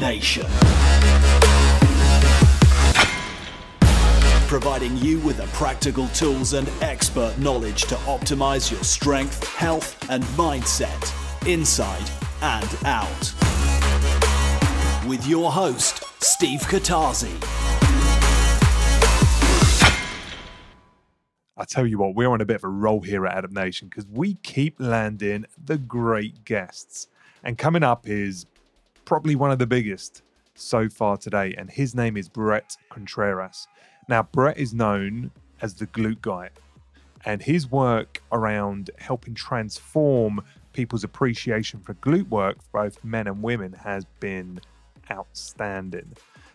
Nation. Providing you with the practical tools and expert knowledge to optimize your strength, health, and mindset inside and out. With your host, Steve Katazi. I tell you what, we're on a bit of a roll here at Adapt Nation because we keep landing the great guests. And coming up is probably one of the biggest so far today, and his name is Bret Contreras. Now, Bret is known as the glute guy, and his work around helping transform people's appreciation for glute work both men and women has been outstanding.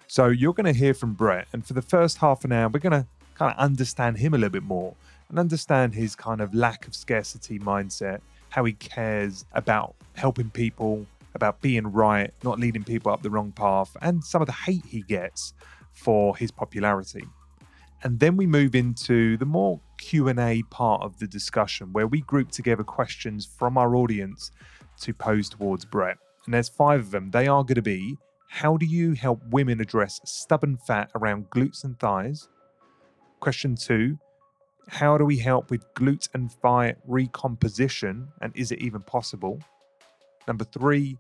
So, you're going to hear from Bret, and for the first half an hour, we're going to kind of understand him a little bit more and understand his kind of lack of scarcity mindset, how he cares about helping people, about being right, not leading people up the wrong path, and some of the hate he gets for his popularity. And then we move into the more Q&A part of the discussion where we group together questions from our audience to pose towards Bret. And there's five of them. They are going to be how do you help women address stubborn fat around glutes and thighs? Question two, how do we help with glute and thigh recomposition? And is it even possible? Number three,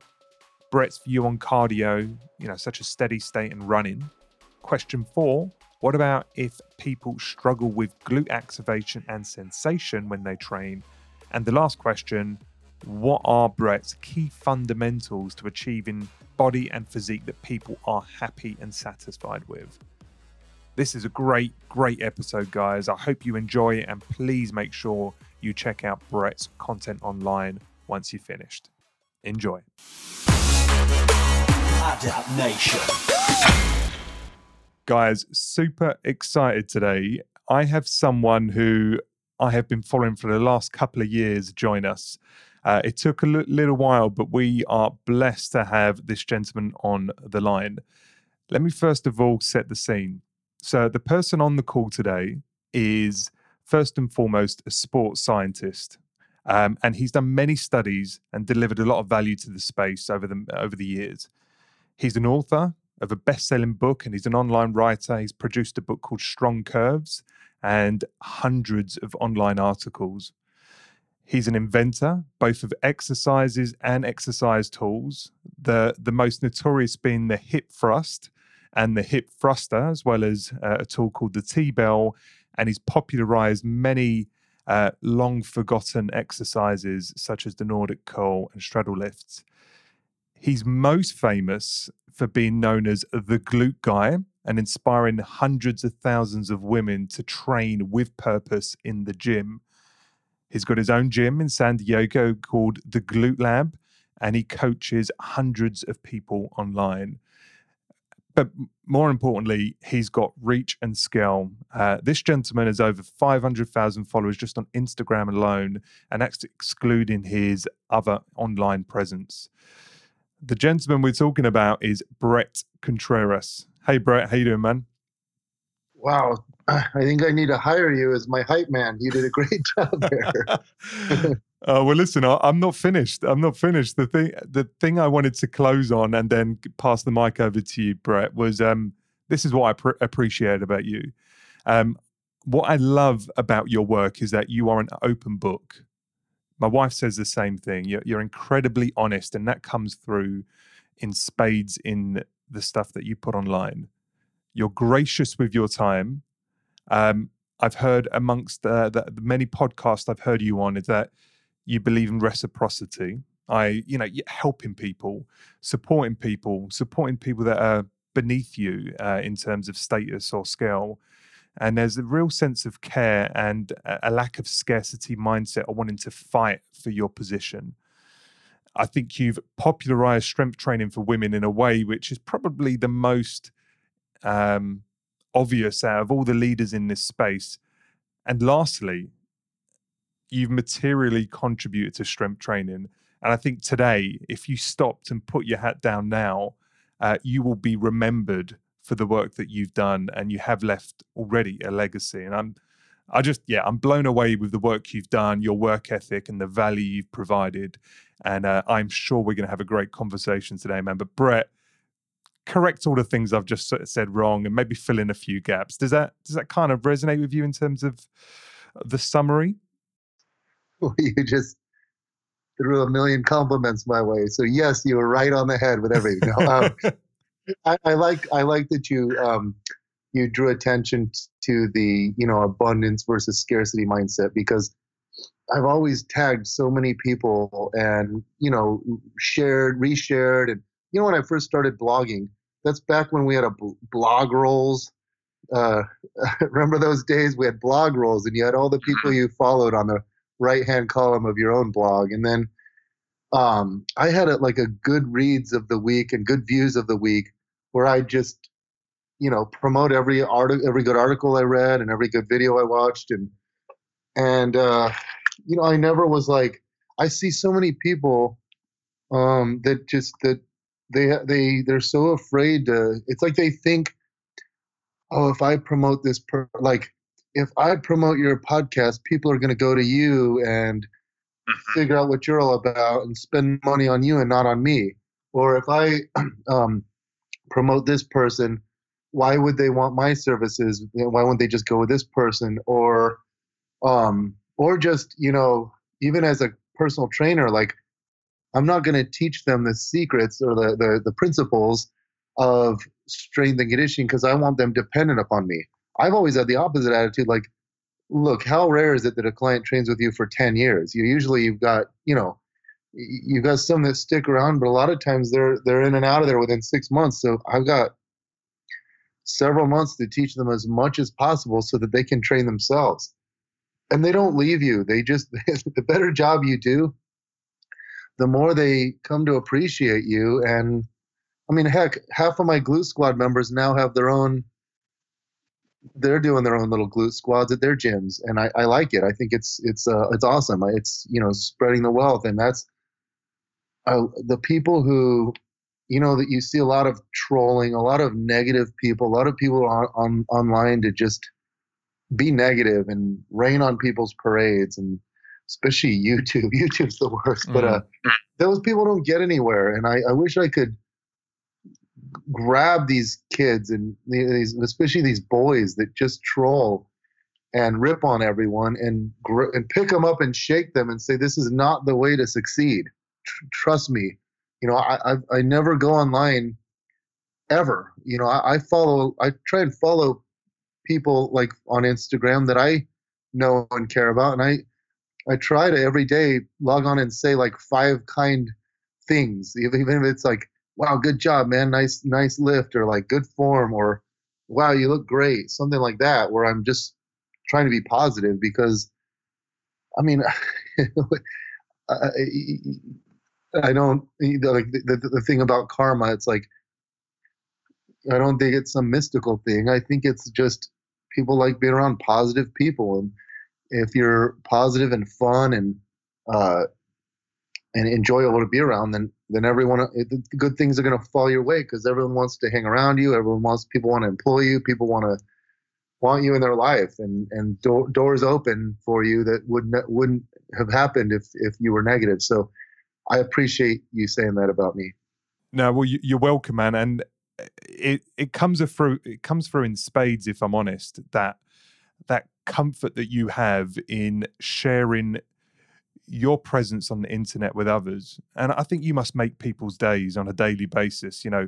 Bret's view on cardio, you know, such as steady state and running. Question four, what about if people struggle with glute activation and sensation when they train? And the last question, what are Bret's key fundamentals to achieving body and physique that people are happy and satisfied with? This is a great, great episode, guys. I hope you enjoy it and please make sure you check out Bret's content online once you've finished. Enjoy. Adapt Nation. Guys, super excited today. I have someone who I have been following for the last couple of years join us. Uh, it took a l- little while, but we are blessed to have this gentleman on the line. Let me first of all set the scene. So, the person on the call today is first and foremost a sports scientist. Um, and he's done many studies and delivered a lot of value to the space over the over the years. He's an author of a best-selling book, and he's an online writer. He's produced a book called Strong Curves and hundreds of online articles. He's an inventor, both of exercises and exercise tools. The the most notorious being the hip thrust and the hip thruster, as well as uh, a tool called the T bell. And he's popularized many uh, long forgotten exercises such as the Nordic curl and straddle lifts. He's most famous for being known as the glute guy and inspiring hundreds of thousands of women to train with purpose in the gym. He's got his own gym in San Diego called the Glute Lab, and he coaches hundreds of people online but more importantly, he's got reach and scale. Uh, this gentleman has over 500,000 followers just on Instagram alone, and that's excluding his other online presence. The gentleman we're talking about is Bret Contreras. Hey, Bret, how you doing, man? Wow, I think I need to hire you as my hype man. You did a great job there. Oh well, listen, I, am not finished. I'm not finished. The thing, the thing I wanted to close on and then pass the mic over to you, Bret, was um, this is what I pr- appreciate about you. Um, what I love about your work is that you are an open book. My wife says the same thing. You're, you're incredibly honest, and that comes through in spades in the stuff that you put online. You're gracious with your time. Um, I've heard amongst uh, the many podcasts I've heard you on is that you believe in reciprocity. I, you know, helping people, supporting people, supporting people that are beneath you uh, in terms of status or scale. And there's a real sense of care and a lack of scarcity mindset or wanting to fight for your position. I think you've popularized strength training for women in a way which is probably the most um, obvious out of all the leaders in this space. And lastly, you've materially contributed to strength training. And I think today, if you stopped and put your hat down now, uh, you will be remembered for the work that you've done, and you have left already a legacy. And I'm, I just, yeah, I'm blown away with the work you've done, your work ethic, and the value you've provided. And uh, I'm sure we're going to have a great conversation today, man. But Bret, correct all the things I've just said wrong and maybe fill in a few gaps. Does that does that kind of resonate with you in terms of the summary? You just threw a million compliments my way. So yes, you were right on the head with everything. Um, I, I, like I like that you um, you drew attention to the you know abundance versus scarcity mindset because I've always tagged so many people and you know shared, reshared, and you know when I first started blogging, that's back when we had a blog rolls. Uh, remember those days we had blog rolls and you had all the people mm-hmm. you followed on the right hand column of your own blog, and then um, I had a, like a good reads of the week and good views of the week where I just you know promote every article, every good article I read and every good video I watched, and and uh, you know I never was like I see so many people um, that just that they they they're so afraid to. It's like they think, oh, if I promote this, per, like if I promote your podcast, people are going to go to you and mm-hmm. figure out what you're all about and spend money on you and not on me. Or if I um, promote this person, why would they want my services? Why wouldn't they just go with this person? Or, um, or just you know, even as a personal trainer, like I'm not going to teach them the secrets or the, the, the principles of strength and conditioning because I want them dependent upon me. I've always had the opposite attitude. Like, look, how rare is it that a client trains with you for 10 years? You usually you've got, you know, you've got some that stick around, but a lot of times they're they're in and out of there within six months. So I've got several months to teach them as much as possible so that they can train themselves. And they don't leave you. They just the better job you do, the more they come to appreciate you. And I mean, heck, half of my glute squad members now have their own. They're doing their own little glute squads at their gyms, and I, I like it. I think it's it's uh, it's awesome. It's you know spreading the wealth, and that's uh, the people who you know that you see a lot of trolling, a lot of negative people, a lot of people on, on online to just be negative and rain on people's parades and especially YouTube. YouTube's the worst, mm. but uh, mm. those people don't get anywhere. And I, I wish I could grab these kids and these, especially these boys that just troll and rip on everyone and gr- and pick them up and shake them and say this is not the way to succeed. Tr- trust me. You know, I, I I never go online ever. You know, I, I follow. I try and follow people like on Instagram that I know and care about, and I I try to every day log on and say like five kind things, even if it's like, wow, good job, man, nice, nice lift, or like good form, or wow, you look great, something like that, where I'm just trying to be positive because, I mean, I, I don't like the, the, the thing about karma. It's like I don't think it's some mystical thing. I think it's just people like being around positive people and if you're positive and fun and uh, and enjoyable to be around, then then everyone uh, the good things are going to fall your way because everyone wants to hang around you. Everyone wants people want to employ you. People want to want you in their life, and and do- doors open for you that wouldn't wouldn't have happened if if you were negative. So I appreciate you saying that about me. No, well, you're welcome, man, and uh, it it comes through it comes through in spades. If I'm honest, that that comfort that you have in sharing your presence on the internet with others. And I think you must make people's days on a daily basis, you know,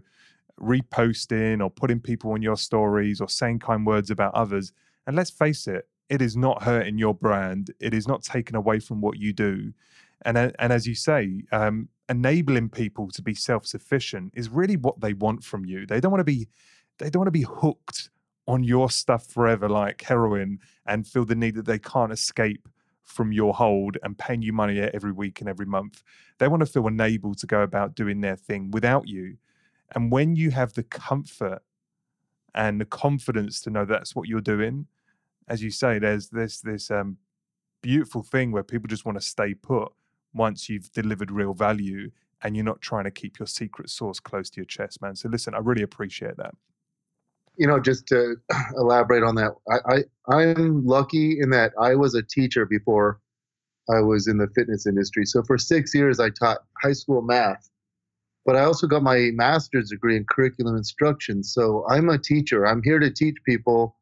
reposting or putting people on your stories or saying kind words about others. And let's face it, it is not hurting your brand. It is not taken away from what you do. And, and as you say, um, enabling people to be self-sufficient is really what they want from you. They don't want to be, they don't want to be hooked on your stuff forever like heroin and feel the need that they can't escape from your hold and paying you money every week and every month. They want to feel enabled to go about doing their thing without you. And when you have the comfort and the confidence to know that's what you're doing, as you say, there's this this um, beautiful thing where people just want to stay put once you've delivered real value and you're not trying to keep your secret sauce close to your chest, man. So listen, I really appreciate that you know, just to elaborate on that, I, I I'm lucky in that I was a teacher before I was in the fitness industry. So for six years, I taught high school math, but I also got my master's degree in curriculum instruction. So I'm a teacher. I'm here to teach people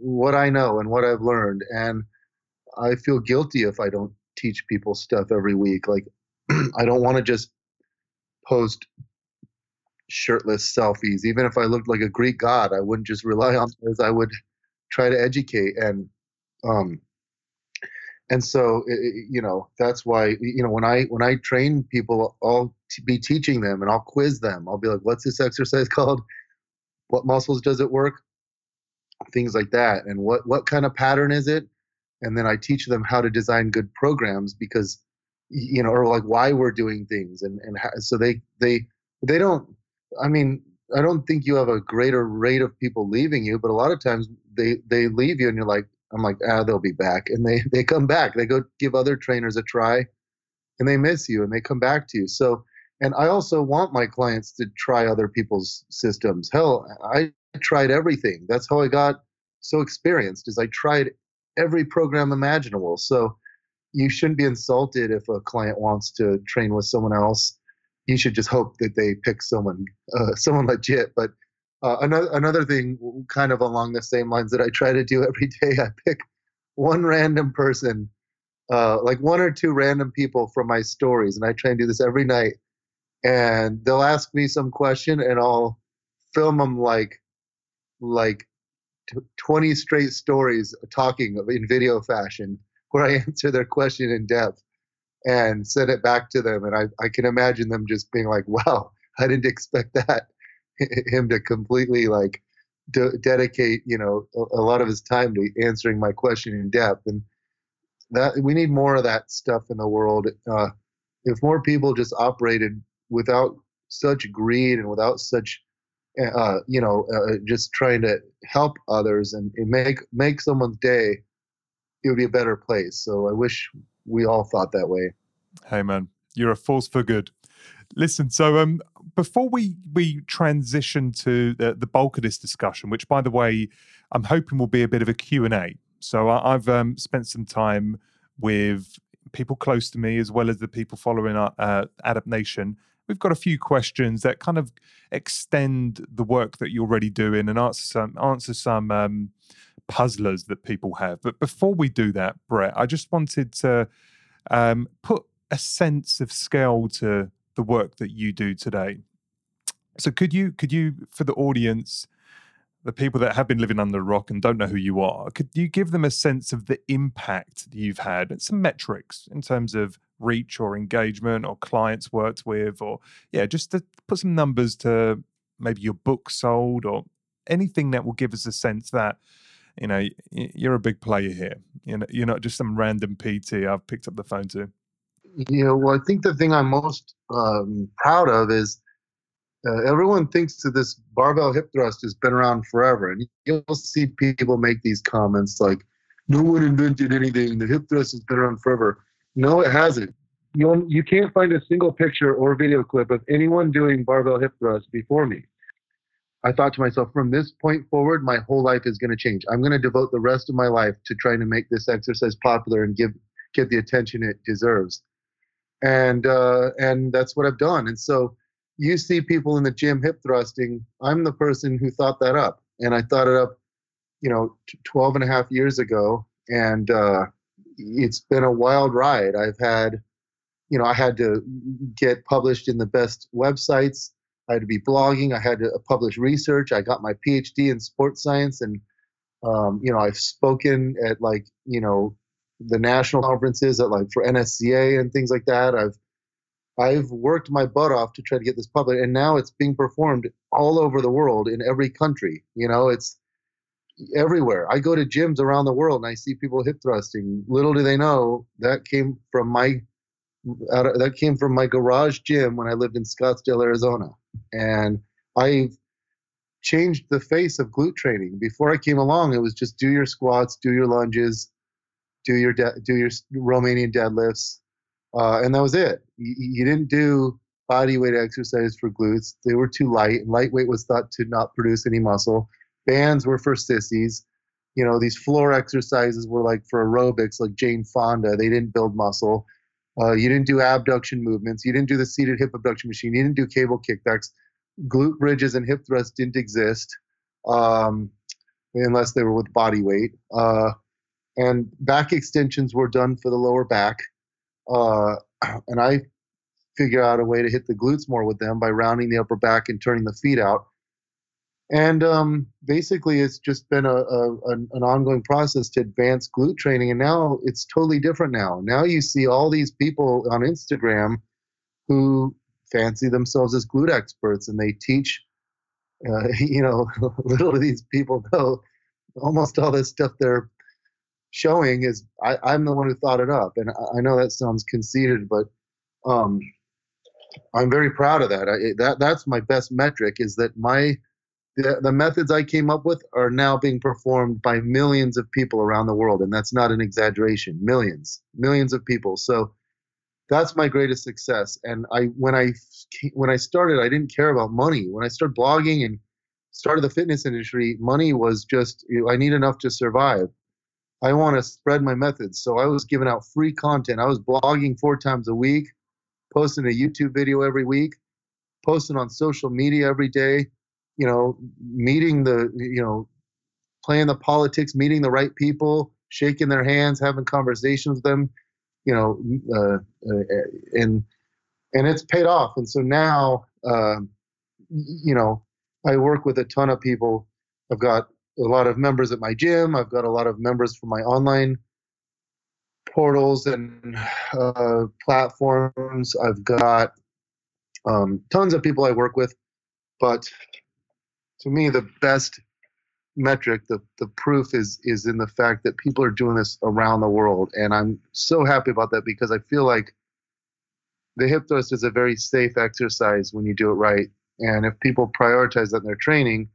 what I know and what I've learned. And I feel guilty if I don't teach people stuff every week. Like, I don't want to just post shirtless selfies. Even if I looked like a Greek god, I wouldn't just rely on those. I would try to educate and um and so it, you know that's why you know when I when I train people, I'll be teaching them and I'll quiz them. I'll be like, "What's this exercise called? What muscles does it work?" Things like that, and what what kind of pattern is it? And then I teach them how to design good programs because you know, or like why we're doing things, and and how, so they they they don't. I mean, I don't think you have a greater rate of people leaving you, but a lot of times they they leave you and you're like, I'm like, ah, they'll be back, and they they come back. They go give other trainers a try, and they miss you, and they come back to you. So, and I also want my clients to try other people's systems. Hell, I tried everything. That's how I got so experienced. Is I tried every program imaginable. So, you shouldn't be insulted if a client wants to train with someone else. You should just hope that they pick someone uh, someone legit. But uh, another another thing, kind of along the same lines that I try to do every day, I pick one random person, uh, like one or two random people from my stories, and I try and do this every night. And they'll ask me some question, and I'll film them like like 20 straight stories talking in video fashion where I answer their question in depth and send it back to them. And I, I can imagine them just being like, wow, I didn't expect that. him to completely like de- dedicate you know a, a, lot of his time to answering my question in depth and that we need more of that stuff in the world uh, if more people just operated without such greed and without such uh, you know uh, just trying to help others and, and make make someone's day it would be a better place so i wish we all thought that way hey man you're a force for good Listen, so um, before we we transition to the, the bulk of this discussion, which by the way, I'm hoping will be a bit of a Q and A. So I, have um, spent some time with people close to me as well as the people following our uh, Adapt Nation. We've got a few questions that kind of extend the work that you're already doing and answer some answer some um, puzzlers that people have. But before we do that, Bret, I just wanted to um, put a sense of scale to the work that you do today. So could you could you for the audience, the people that have been living under a rock and don't know who you are, could you give them a sense of the impact that you've had and some metrics in terms of reach or engagement or clients worked with or yeah, just to put some numbers to maybe your book sold or anything that will give us a sense that you know you're a big player here. You know, you're not just some random PT I've picked up the phone to Yeah, well, I think the thing I'm most um, proud of is uh, everyone thinks that this barbell hip thrust has been around forever, and you'll see people make these comments like, "No one invented anything. The hip thrust has been around forever." No, it hasn't. You you can't find a single picture or video clip of anyone doing barbell hip thrust before me. I thought to myself, from this point forward, my whole life is going to change. I'm going to devote the rest of my life to trying to make this exercise popular and give get the attention it deserves and uh, and that's what I've done. And so you see people in the gym hip thrusting. I'm the person who thought that up, and I thought it up, you know, 12 and a half years ago, and uh, it's been a wild ride. I've had, you know, I had to get published in the best websites. I had to be blogging. I had to publish research. I got my PhD in sports science, and um, you know, I've spoken at like you know the national conferences at like for NSCA and things like that. I've I've worked my butt off to try to get this public, and now it's being performed all over the world in every country. You know, it's everywhere. I go to gyms around the world and I see people hip thrusting. Little do they know that came from my of, that came from my garage gym when I lived in Scottsdale, Arizona, and I've changed the face of glute training. Before I came along, it was just do your squats, do your lunges, do your de- do your Romanian deadlifts, uh, and that was it. You, you, didn't do body weight exercises for glutes; they were too light. And lightweight was thought to not produce any muscle. Bands were for sissies. You know, these floor exercises were like for aerobics, like Jane Fonda. They didn't build muscle. Uh, you didn't do abduction movements. You didn't do the seated hip abduction machine. You didn't do cable kickbacks. Glute bridges and hip thrusts didn't exist um, unless they were with body weight. Uh, and back extensions were done for the lower back. Uh, and I figure out a way to hit the glutes more with them by rounding the upper back and turning the feet out. And um, basically, it's just been a, a, an ongoing process to advance glute training. And now it's totally different now. Now you see all these people on Instagram who fancy themselves as glute experts and they teach, uh, you know, little these people know almost all this stuff they're showing is I, I'm the one who thought it up. And I, I know that sounds conceited, but um, I'm very proud of that. I, that that's my best metric is that my the, the methods I came up with are now being performed by millions of people around the world, and that's not an exaggeration. Millions, millions of people. So that's my greatest success. And I when I when I started, I didn't care about money. When I started blogging and started the fitness industry, money was just I need enough to survive. I want to spread my methods, so I was giving out free content. I was blogging four times a week posting a YouTube video every week, posting on social media every day, you know, meeting the, you know, playing the politics, meeting the right people, shaking their hands, having conversations with them, you know, uh, uh, and and it's paid off. And so now, uh, you know, I work with a ton of people. I've got a lot of members at my gym. I've got a lot of members from my online portals and uh, platforms. I've got um, tons of people I work with, but to me, the best metric, the the proof is is in the fact that people are doing this around the world, and I'm so happy about that because I feel like the hip thrust is a very safe exercise when you do it right, and if people prioritize that in their training,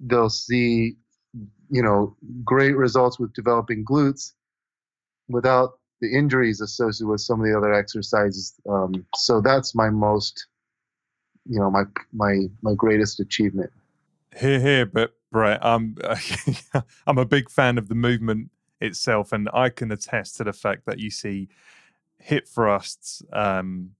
they'll see you know great results with developing glutes without the injuries associated with some of the other exercises. Um, so that's my most, you know, my my my greatest achievement. Here, here, but Bret, I'm I'm a big fan of the movement itself, and I can attest to the fact that you see hip thrusts um,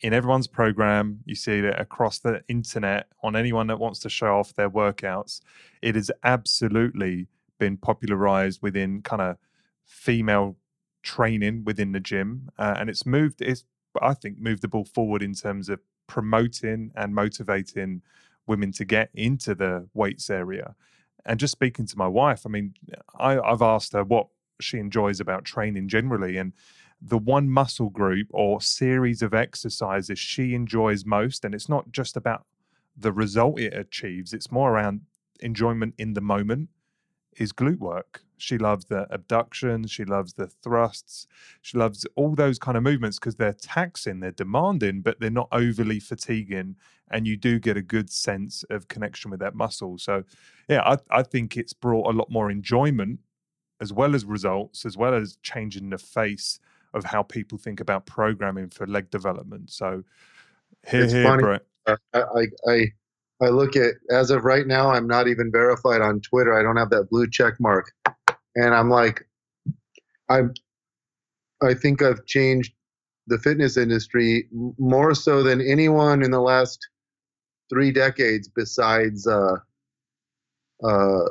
in everyone's program. You see it across the internet on anyone that wants to show off their workouts. It has absolutely been popularized within kind of female training within the gym, uh, and it's moved. It's I think moved the ball forward in terms of promoting and motivating women to get into the weights area. And just speaking to my wife, I mean, I, I've asked her what she enjoys about training generally, and the one muscle group or series of exercises she enjoys most, and it's not just about the result it achieves; it's more around enjoyment in the moment is glute work. She loves the abductions, she loves the thrusts, she loves all those kind of movements because they're taxing, they're demanding, but they're not overly fatiguing. And you do get a good sense of connection with that muscle. So, yeah, I, I think it's brought a lot more enjoyment as well as results, as well as changing the face of how people think about programming for leg development. So, here, it's here. Bret. Uh, I, I, I I look at as of right now, I'm not even verified on Twitter. I don't have that blue check mark, and I'm like, I, I think I've changed the fitness industry more so than anyone in the last three decades, besides uh, uh,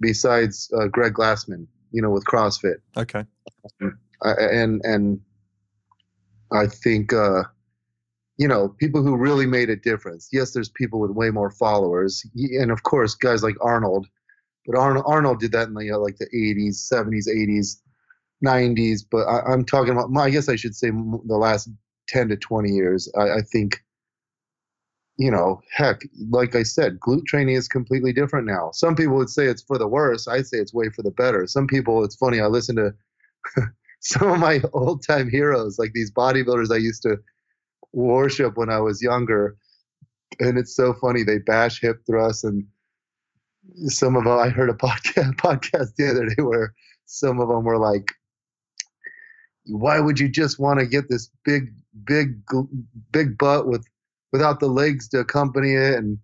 besides uh, Greg Glassman. You know, with CrossFit. Okay. and and I think uh, you know, people who really made a difference. Yes, there's people with way more followers, and of course, guys like Arnold. But Arnold, Arnold did that in the uh, like the 80s, 70s, 80s, 90s. But I, am talking about. I guess I should say the last 10 to 20 years. I, I think. You know, heck, like I said, glute training is completely different now. Some people would say it's for the worse. I say it's way for the better. Some people, it's funny. I listen to some of my old time heroes, like these bodybuilders I used to worship when I was younger. And it's so funny. They bash hip thrusts and some of them, I heard a podcast, podcast the other day where some of them were like, why would you just want to get this big, big, big butt with, without the legs to accompany it? And,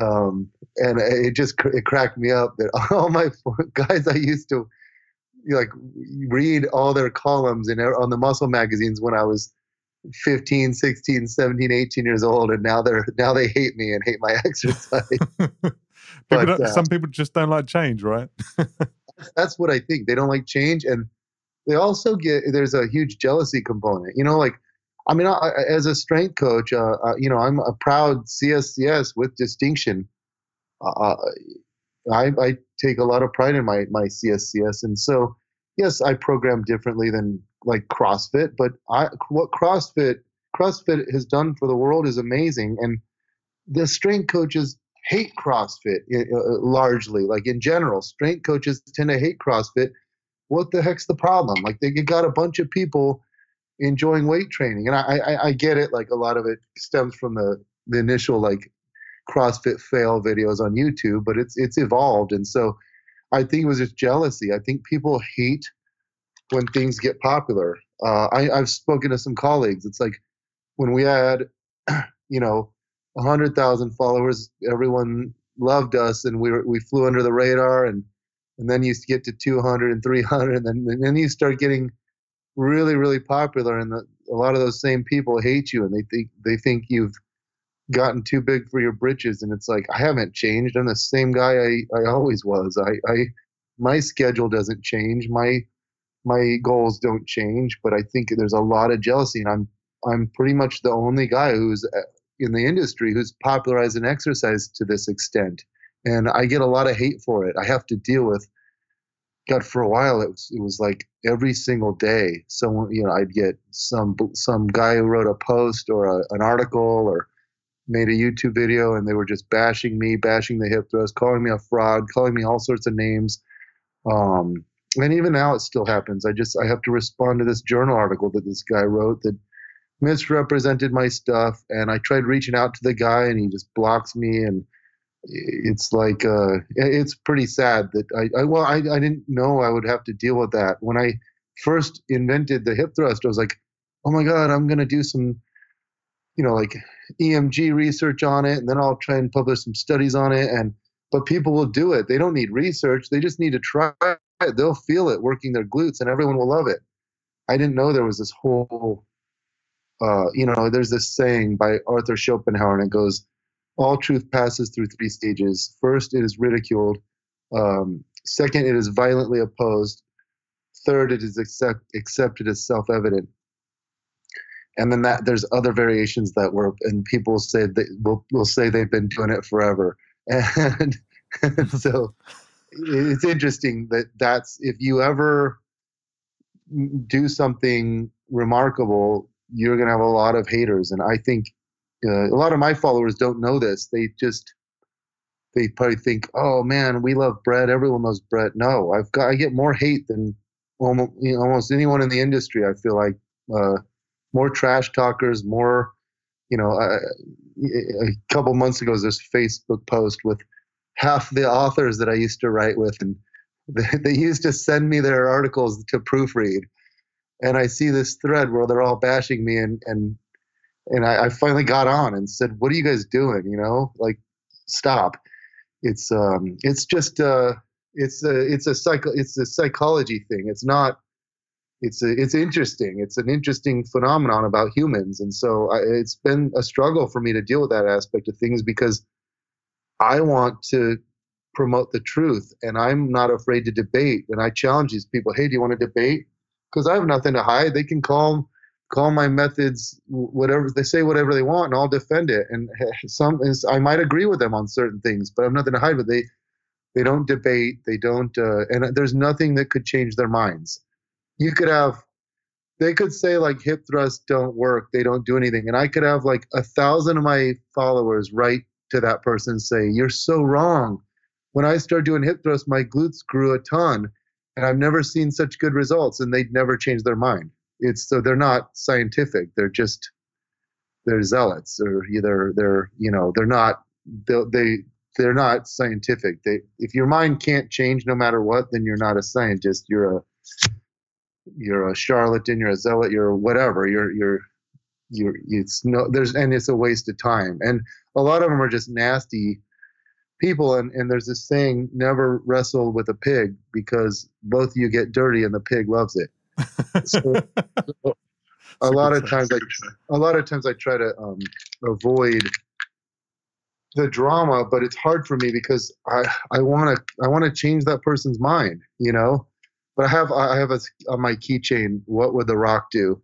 um, and it just, it cracked me up that all my guys I used to like read all their columns in on the muscle magazines when I was 15 16 17 18 years old and now they're now they hate me and hate my exercise But, uh, some people just don't like change, right? that's what I think. They don't like change, and they also get there's a huge jealousy component. You know, like I mean, I, as a strength coach, uh, uh, you know, I'm a proud CSCS with distinction. Uh, uh, I, I, take a lot of pride in my my CSCS, and so yes, I program differently than like CrossFit, but I what CrossFit CrossFit has done for the world is amazing, and the strength coaches hate CrossFit uh, uh, largely. Like in general, strength coaches tend to hate CrossFit. What the heck's the problem? Like they got a bunch of people enjoying weight training, and I, I, I get it. Like a lot of it stems from the the initial like CrossFit fail videos on YouTube, but it's it's evolved, and so I think it was just jealousy. I think people hate when things get popular. Uh, I, I've spoken to some colleagues. It's like when we had, you know, 100,000 followers. Everyone loved us and we, were, we flew under the radar. And, and then you get to 200 and 300. And then, and then you start getting really, really popular. And the, a lot of those same people hate you and they think, they think you've gotten too big for your britches. And it's like, I haven't changed. I'm the same guy I, I always was. I, I, my schedule doesn't change. My, my goals don't change, but I think there's a lot of jealousy and I'm, I'm pretty much the only guy who's in the industry who's popularized an exercise to this extent. And I get a lot of hate for it. I have to deal with. God, for a while it was it was like every single day, someone you know I'd get some some guy who wrote a post or a, an article or made a YouTube video and they were just bashing me, bashing the hip thrust, calling me a fraud, calling me all sorts of names. Um, and even now it still happens. I just I have to respond to this journal article that this guy wrote that misrepresented my stuff and i tried reaching out to the guy and he just blocks me and it's like uh, it's pretty sad that I, I well I, I didn't know I would have to deal with that. When I first invented the hip thrust I was like oh my god I'm gonna do some you know like EMG research on it and then I'll try and publish some studies on it and but people will do it. They don't need research. They just need to try it. They'll feel it working their glutes and everyone will love it. I didn't know there was this whole uh, you know, there's this saying by Arthur Schopenhauer, and it goes, "All truth passes through three stages. First, it is ridiculed. Um, second, it is violently opposed. Third, it is accept, accepted as self-evident." And then that there's other variations that work, and people say they will will say they've been doing it forever, and, and so it's interesting that that's if you ever do something remarkable you're going to have a lot of haters. And I think uh, a lot of my followers don't know this. They just they probably think, "Oh man, we love Bret. Everyone loves Bret." No, I've got I get more hate than almost you know, almost anyone in the industry. I feel like uh, more trash talkers, more you know. A couple months ago, there's this Facebook post with half the authors that I used to write with, and they used to send me their articles to proofread and I see this thread where they're all bashing me, and and and I, I finally got on and said, "What are you guys doing? You know, like stop." It's um, it's just uh, it's a it's a psycho it's a psychology thing. It's not. It's a, it's interesting. It's an interesting phenomenon about humans, and so I, it's been a struggle for me to deal with that aspect of things because I want to promote the truth, and I'm not afraid to debate. And I challenge these people: Hey, do you want to debate? Because I have nothing to hide. They can call call my methods whatever they say whatever they want, and I'll defend it. And some is I might agree with them on certain things, but I have nothing to hide. But they they don't debate. They don't, uh, and there's nothing that could change their minds. You could have they could say like hip thrusts don't work they don't do anything and i could have like a thousand of my followers write to that person say you're so wrong when i started doing hip thrusts my glutes grew a ton and I've never seen such good results, and they'd never change their mind. It's so they're not scientific; they're just they're zealots, or either they're you know they're not they they they're not scientific. They if your mind can't change no matter what, then you're not a scientist. You're a you're a charlatan. You're a zealot. You're whatever. You're you're you're it's no there's and it's a waste of time. And a lot of them are just nasty people and, and there's this saying never wrestle with a pig because both of you get dirty and the pig loves it so, a lot of times I, a lot of times I try to um, avoid the drama, but it's hard for me because I I want to I want to change that person's mind, you know. But I have I have a, on my keychain. What would the Rock do?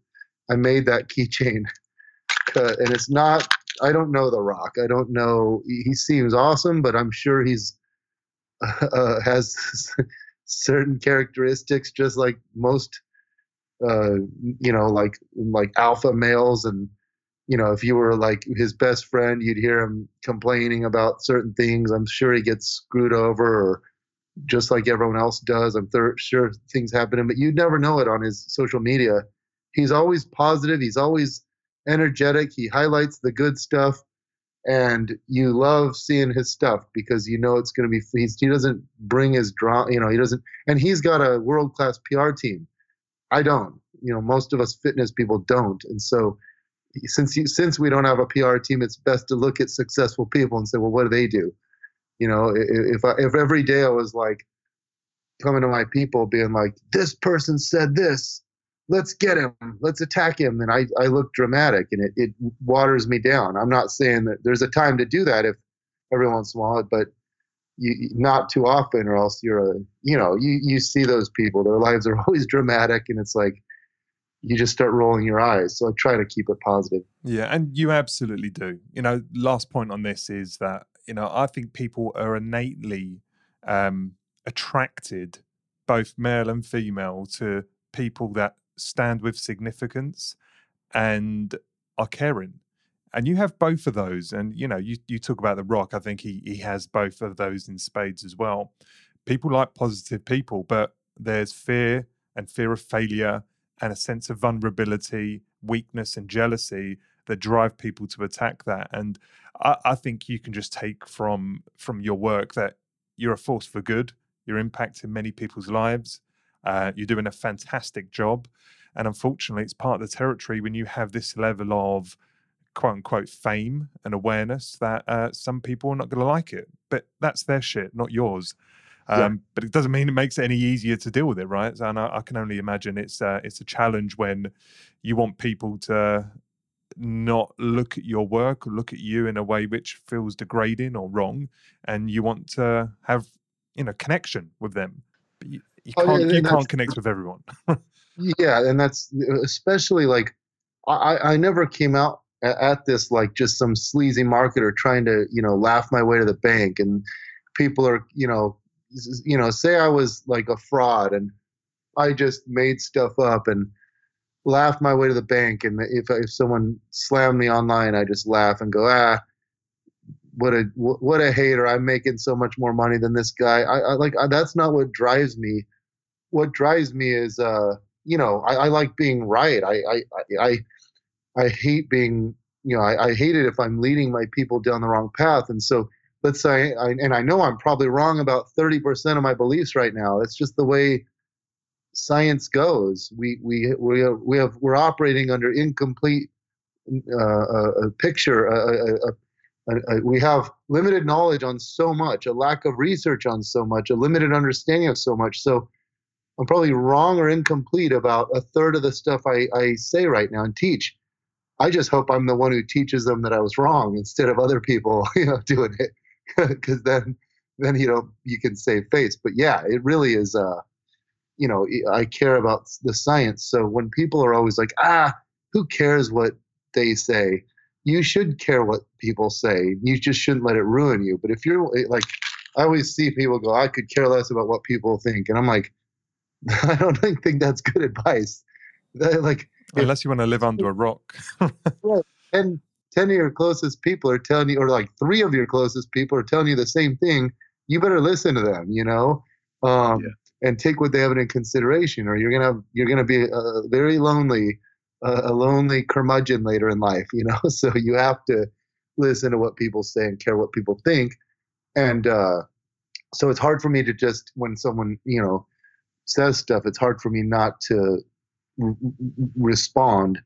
I made that keychain, and it's not. I don't know the Rock. I don't know. He seems awesome, but I'm sure he's uh, has certain characteristics, just like most, uh, you know, like like alpha males and you know, if you were like his best friend, you'd hear him complaining about certain things. I'm sure he gets screwed over or just like everyone else does. I'm sure things happen to him, but you'd never know it on his social media. He's always positive. He's always energetic. He highlights the good stuff, and you love seeing his stuff because you know it's going to be. He doesn't bring his drama. You know, he doesn't, and he's got a world class PR team. I don't. You know, most of us fitness people don't, and so since you, since we don't have a PR team, it's best to look at successful people and say, well, what do they do? You know, if I, if every day I was like coming to my people, being like, this person said this, let's get him, let's attack him, then I I look dramatic and it it waters me down. I'm not saying that there's a time to do that if every once in a while, but you, not too often, or else you're a you know you you see those people, their lives are always dramatic, and it's like you just start rolling your eyes. So I try to keep it positive. Yeah, and you absolutely do. You know, last point on this is that you know I think people are innately um, attracted, both male and female, to people that stand with significance and are caring. And you have both of those. And you know, you you talk about the Rock. I think he he has both of those in spades as well. People like positive people, but there's fear and fear of failure and a sense of vulnerability, weakness, and jealousy that drive people to attack that. And I, I, think you can just take from from your work that you're a force for good. You're impacting many people's lives. Uh, you're doing a fantastic job. And unfortunately, it's part of the territory when you have this level of quote unquote fame and awareness that uh, some people are not going to like it. But that's their shit, not yours. Um, yeah. But it doesn't mean it makes it any easier to deal with it, right? And I, I can only imagine it's uh, it's a challenge when you want people to not look at your work or look at you in a way which feels degrading or wrong, and you want to have you know connection with them, but you, you can't oh, yeah, you can't connect with everyone. yeah, and that's especially like I I never came out at this like just some sleazy marketer trying to you know laugh my way to the bank and people are you know you know, say I was like a fraud and I just made stuff up and laughed my way to the bank. And if if someone slammed me online, I just laugh and go, ah, what a what a hater! I'm making so much more money than this guy. I, I like I, that's not what drives me. What drives me is, uh, you know, I, I like being right. I I I I hate being, you know, I, I hate it if I'm leading my people down the wrong path. And so let's say, I, and I know I'm probably wrong about 30% of my beliefs right now. It's just the way science goes. We we we we have we're operating under incomplete uh, a picture. A, a, we have limited knowledge on so much, a lack of research on so much, a limited understanding of so much. So I'm probably wrong or incomplete about a third of the stuff I, I say right now and teach. I just hope I'm the one who teaches them that I was wrong instead of other people, you know, doing it because then then you know you can save face. But yeah, it really is. Uh, you know, I care about the science. So when people are always like, ah, who cares what they say? You should care what people say. You just shouldn't let it ruin you. But if you're eh, like, I always see people go, I could care less about what people think, and I'm like, I don't think that's good advice. like, unless if, you want to live under a rock. right. And 10 of your closest people are telling you, or like three of your closest people are telling you the same thing, you better listen to them, you know, um, yeah. and take what they have in consideration, or you're gonna you're gonna be uh, very lonely, a lonely curmudgeon later in life, you know. So you have to listen to what people say and care what people think, and uh, so it's hard for me to just when someone you know says stuff, it's hard for me not to r- respond.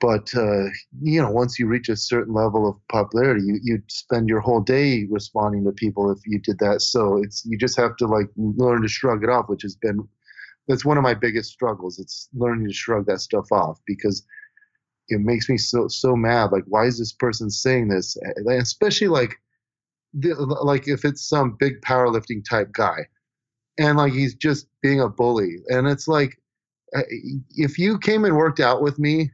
But uh, you know once you reach a certain level of popularity you you spend your whole day responding to people if you did that. So it's you just have to like learn to shrug it off which has been that's one of my biggest struggles. It's learning to shrug that stuff off because it makes me so so mad. Like, why is this person saying this? Especially like, like if it's some big powerlifting type guy, and like he's just being a bully, and it's like, uh, if you came and worked out with me,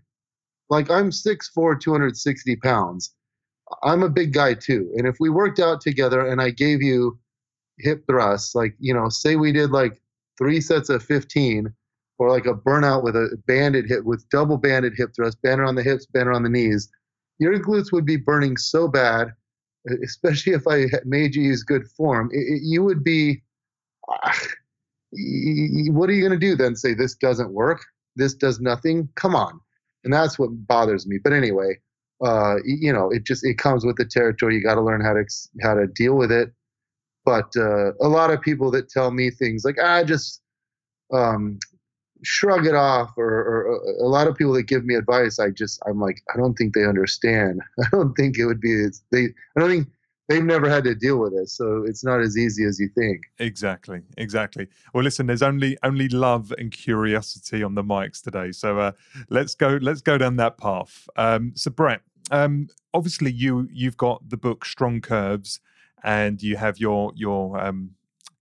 like I'm 6'4", 260 pounds. I'm a big guy too, and if we worked out together and I gave you hip thrusts, like you know, say we did like three sets of 15 or like a burnout with a banded hip with double banded hip thrust, banded on the hips, banded on the knees, your glutes would be burning so bad, especially if I made you use good form. It, it, you would be, uh, what are you going to do then? Say this doesn't work? This does nothing? Come on. And that's what bothers me. But anyway, uh, you know, it just it comes with the territory. You got to learn how to how to deal with it. But uh, a lot of people that tell me things like, I ah, just um, shrug it off or, or, a lot of people that give me advice i just i'm like i don't think they understand. I don't think it would be they i don't think they've never had to deal with it so it's not as easy as you think. Exactly exactly. Well listen there's only only love and curiosity on the mics today so uh, let's go let's go down that path. Um, so Bret um, obviously you you've got the book strong curves and you have your your um,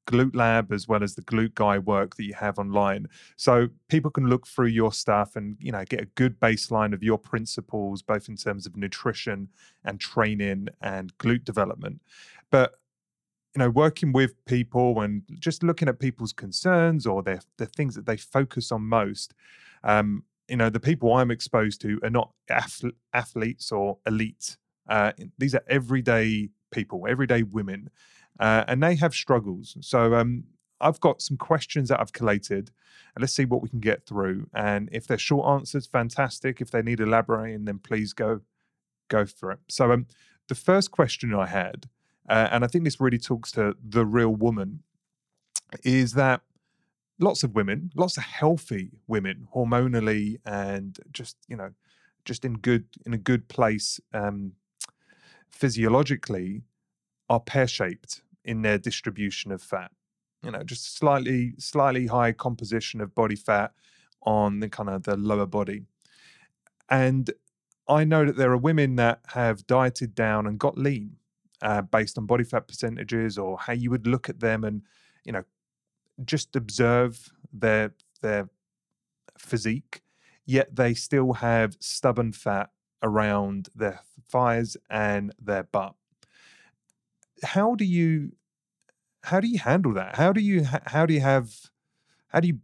glute lab as well as the glute guy work that you have online. So people can look through your stuff and you know get a good baseline of your principles both in terms of nutrition and training and glute development. But you know working with people and just looking at people's concerns or their the things that they focus on most um, you know the people i'm exposed to are not athletes or elite uh, these are everyday people everyday women uh, and they have struggles. So um, I've got some questions that I've collated, and let's see what we can get through. And if they're short answers, fantastic. If they need elaborating, then please go go for it. So um, the first question I had, uh, and I think this really talks to the real woman, is that lots of women, lots of healthy women, hormonally and just you know, just in good in a good place um, physiologically, are pear shaped in their distribution of fat. You know, just slightly slightly high composition of body fat on the kind of the lower body. And I know that there are women that have dieted down and got lean uh, based on body fat percentages or how you would look at them and you know just observe their their physique yet they still have stubborn fat around their thighs and their butt how do you how do you handle that? How do you how do you have how do you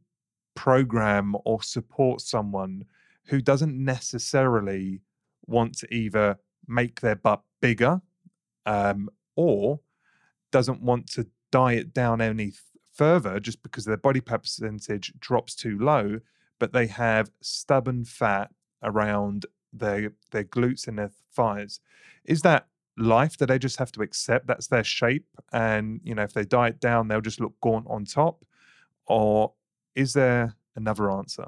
program or support someone who doesn't necessarily want to either make their butt bigger um, or doesn't want to diet down any further just because their body fat percentage drops too low, but they have stubborn fat around their their glutes and their thighs. Is that life that they just have to accept that's their shape? And you know if they diet down they'll just look gaunt on top? Or is there another answer?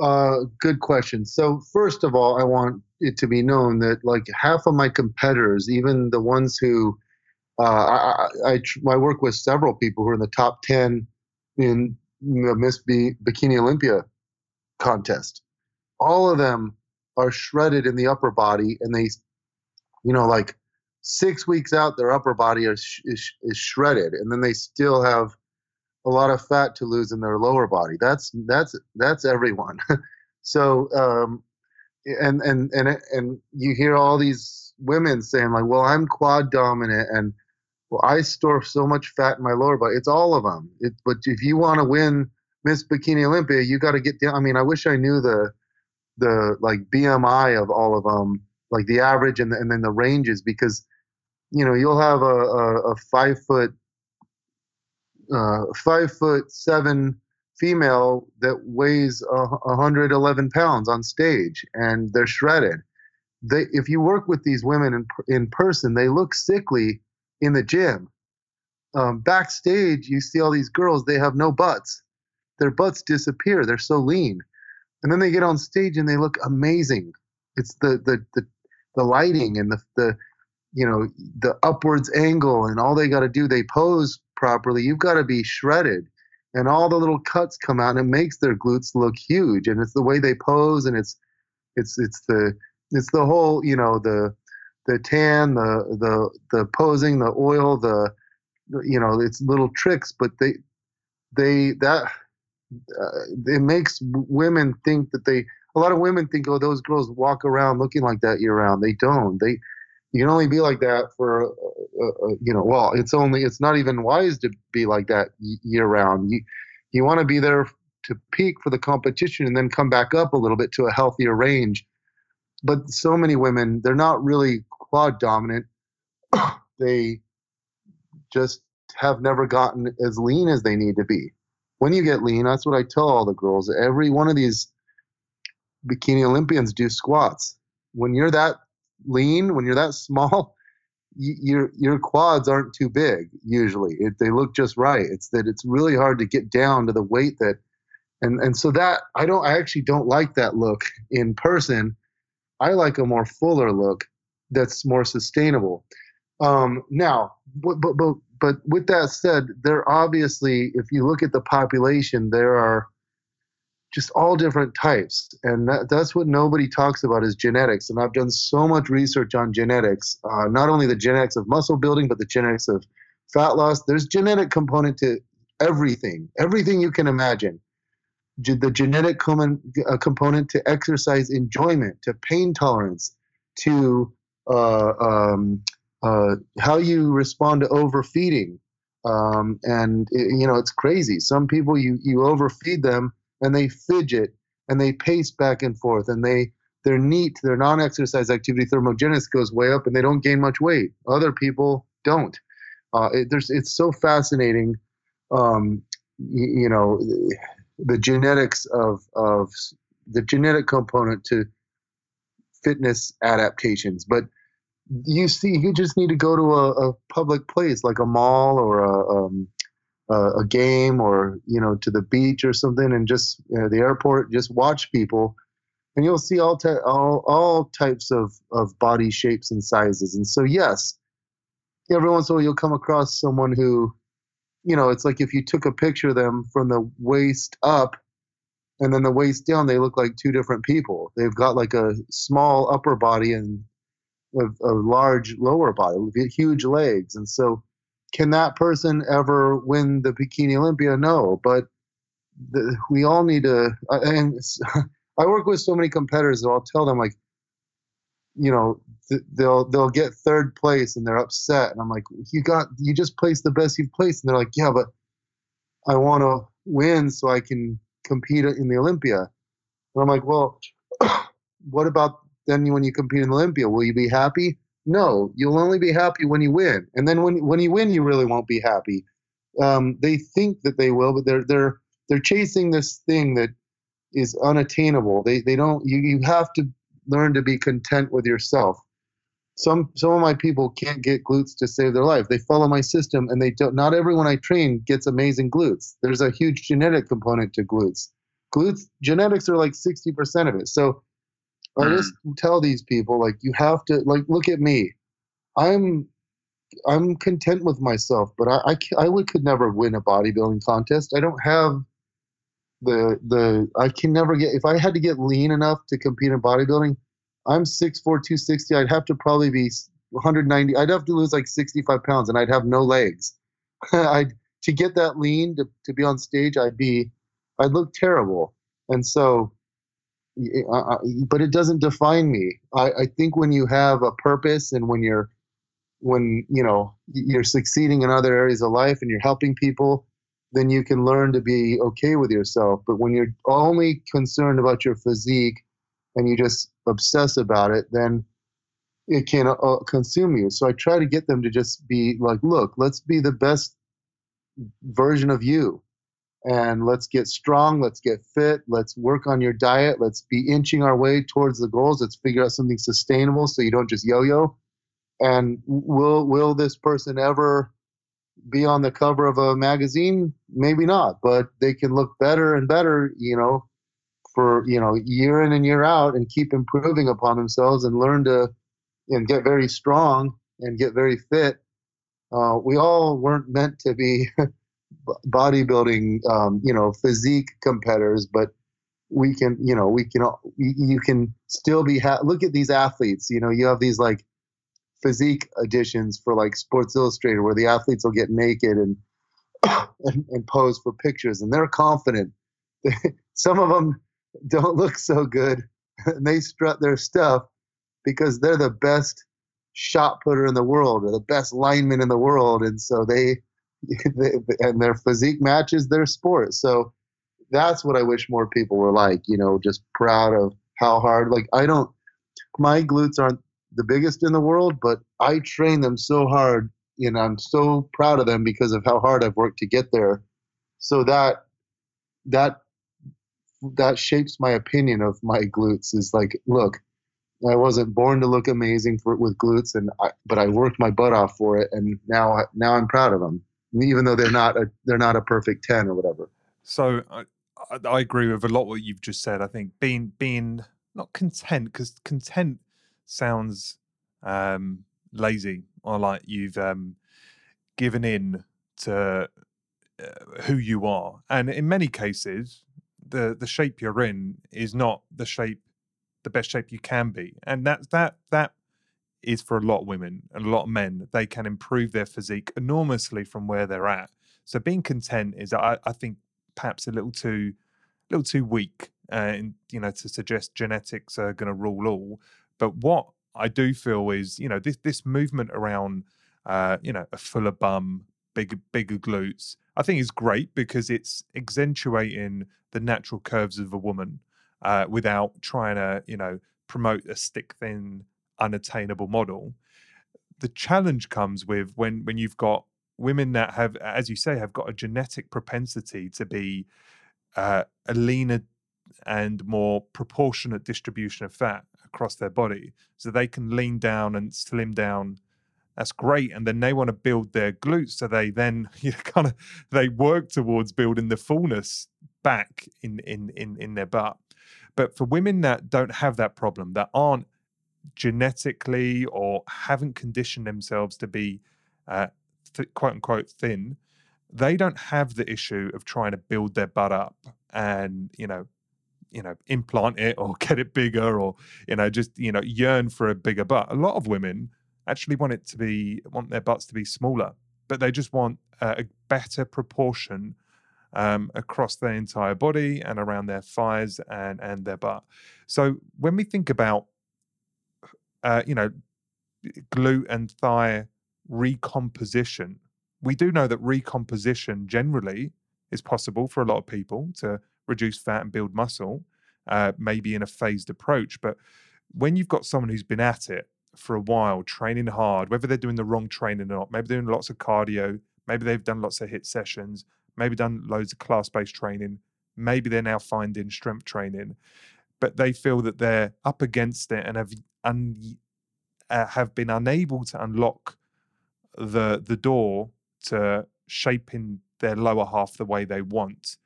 Uh, good question. So first of all i want it to be known that like half of my competitors even the ones who uh, I, I, I work with several people who are in the top 10 in the miss B, bikini olympia contest all of them are shredded in the upper body and they you know like six weeks out their upper body is, is, is shredded and then they still have a lot of fat to lose in their lower body. That's that's that's everyone. So um and and and and you hear all these women saying like well i'm quad dominant and well i store so much fat in my lower body. It's all of them it, but if you want to win miss bikini olympia you got to get down i mean i wish i knew the the like BMI of all of them, like the average and, the, and then the ranges, because you know you'll have a, a, a five foot uh, five foot seven female that weighs uh, 111 pounds on stage and they're shredded. They, if you work with these women in, in person, they look sickly in the gym. Um, backstage, you see all these girls, they have no butts. Their butts disappear. They're so lean and then they get on stage and they look amazing. It's the the the, the lighting and the the you know the upwards angle and all they got to do they pose properly. You've got to be shredded. and all the little cuts come out and it makes their glutes look huge and it's the way they pose and it's it's it's the it's the whole you know the the tan the the the posing the oil the you know it's little tricks but they they that it makes women think that they a lot of women think oh those girls walk around looking like that year round. They don't. They you can only be like that for uh, uh, uh you know well it's only it's not even wise to be like that year round. You you want to be there to peak for the competition and then come back up a little bit to a healthier range. But so many women they're not really quad dominant. They just have never gotten as lean as they need to be when you get lean that's what i tell all the girls every one of these bikini olympians do squats when you're that lean, when you're that small, your your quads aren't too big usually. It, they look just right. It's that it's really hard to get down to the weight that, and and so that I don't I actually don't like that look in person. I like a more fuller look that's more sustainable. Um, now, but, but but but with that said, there obviously, if you look at the population, there are just all different types. And that, that's what nobody talks about is genetics. And i've done so much research on genetics uh, not only the genetics of muscle building but the genetics of fat loss. There's genetic component to everything everything you can imagine. The genetic com- uh, component to exercise enjoyment to pain tolerance to uh, um, uh, how you respond to overfeeding. Um, and it, you know it's crazy. Some people you you overfeed them and they fidget and they pace back and forth and they they're neat their non-exercise activity thermogenesis goes way up and they don't gain much weight. Other people don't. Uh, it, there's it's so fascinating um, you, you know the genetics of of the genetic component to fitness adaptations. But you see you just need to go to a, a public place like a mall or a, um, a game or you know to the beach or something and just you know, the airport just watch people. And you'll see all, ty- all all types of of body shapes and sizes. And so yes every once in a while you'll come across someone who you know it's like if you took a picture of them from the waist up and then the waist down they look like two different people. They've got like a small upper body and a, a large lower body huge legs. And so can that person ever win the bikini olympia? No but the, we all need to uh, and i work with so many competitors that i'll tell them like you know they'll they'll get third place and they're upset. And i'm like you got you just placed the best you've placed. And they're like yeah but i want to win so i can compete in the olympia. And i'm like well what about then when you compete in olympia will you be happy no, you'll only be happy when you win, and then when when you win, you really won't be happy. Um, they think that they will, but they're they're they're chasing this thing that is unattainable. They they don't. You you have to learn to be content with yourself. Some some of my people can't get glutes to save their life. They follow my system, and they don't. Not everyone I train gets amazing glutes. There's a huge genetic component to glutes. Glutes genetics are like sixty percent of it. So I just mm. tell these people like you have to like look at me. I'm I'm content with myself, but I I, I would, could never win a bodybuilding contest. I don't have the the I can never get if I had to get lean enough to compete in bodybuilding. I'm 6'4", 260. I'd have to probably be 190. I'd have to lose like 65 pounds, and I'd have no legs. I'd to get that lean to to be on stage, I'd be I'd look terrible. And so but it doesn't define me. I, I think when you have a purpose and when you're when you know you're succeeding in other areas of life and you're helping people, then you can learn to be okay with yourself. But when you're only concerned about your physique and you just obsess about it, then it can uh, consume you. So I try to get them to just be like, look, let's be the best version of you and let's get strong let's get fit let's work on your diet let's be inching our way towards the goals let's figure out something sustainable so you don't just yo-yo. And will will this person ever be on the cover of a magazine? Maybe not but they can look better and better you know for you know year in and year out and keep improving upon themselves and learn to and get very strong and get very fit. Uh, we all weren't meant to be bodybuilding, um, you know, physique competitors, but we can, you know, we can, you can still be, ha- look at these athletes, you know, you have these like physique editions for like Sports Illustrated where the athletes will get naked and, and, and pose for pictures and they're confident. Some of them don't look so good and they strut their stuff because they're the best shot putter in the world or the best lineman in the world. And so they, they and their physique matches their sport. So that's what I wish more people were like, you know, just proud of how hard, like I don't, my glutes aren't the biggest in the world, but I train them so hard and I'm so proud of them because of how hard I've worked to get there. So that, that, that shapes my opinion of my glutes is like, look, I wasn't born to look amazing for with glutes, and I, but I worked my butt off for it, and now now I'm proud of them, even though they're not a they're not a perfect ten or whatever. So I, I agree with a lot what you've just said. I think being being not content because content sounds um, lazy or like you've um, given in to uh, who you are, and in many cases, the the shape you're in is not the shape the best shape you can be, and that that that is for a lot of women and a lot of men. They can improve their physique enormously from where they're at. So being content is, I, I think, perhaps a little too, a little too weak, uh, you know, to suggest genetics are going to rule all. But what I do feel is, you know, this this movement around, uh, you know, a fuller bum, bigger bigger glutes, I think is great because it's accentuating the natural curves of a woman uh, without trying to, you know, promote a stick thin, unattainable model. The challenge comes with when when you've got women that have, as you say, have got a genetic propensity to be uh, a leaner and more proportionate distribution of fat across their body, so they can lean down and slim down that's great and then they want to build their glutes so they then you know, kind of they work towards building the fullness back in in in in their butt but for women that don't have that problem, that aren't genetically or haven't conditioned themselves to be uh, th- quote unquote thin, they don't have the issue of trying to build their butt up and you know you know implant it or get it bigger or you know just you know yearn for a bigger butt a lot of women actually want it to be want their butts to be smaller but they just want uh, a better proportion um, across their entire body and around their thighs and and their butt. So when we think about, uh, you know, glute and thigh recomposition, we do know that recomposition generally is possible for a lot of people to reduce fat and build muscle, uh, maybe in a phased approach. But when you've got someone who's been at it for a while, training hard, whether they're doing the wrong training or not, maybe doing lots of cardio, maybe they've done lots of HIIT sessions, maybe done loads of class based training. Maybe they're now finding strength training, but they feel that they're up against it and have un, uh, have been unable to unlock the the door to shaping their lower half the way they want.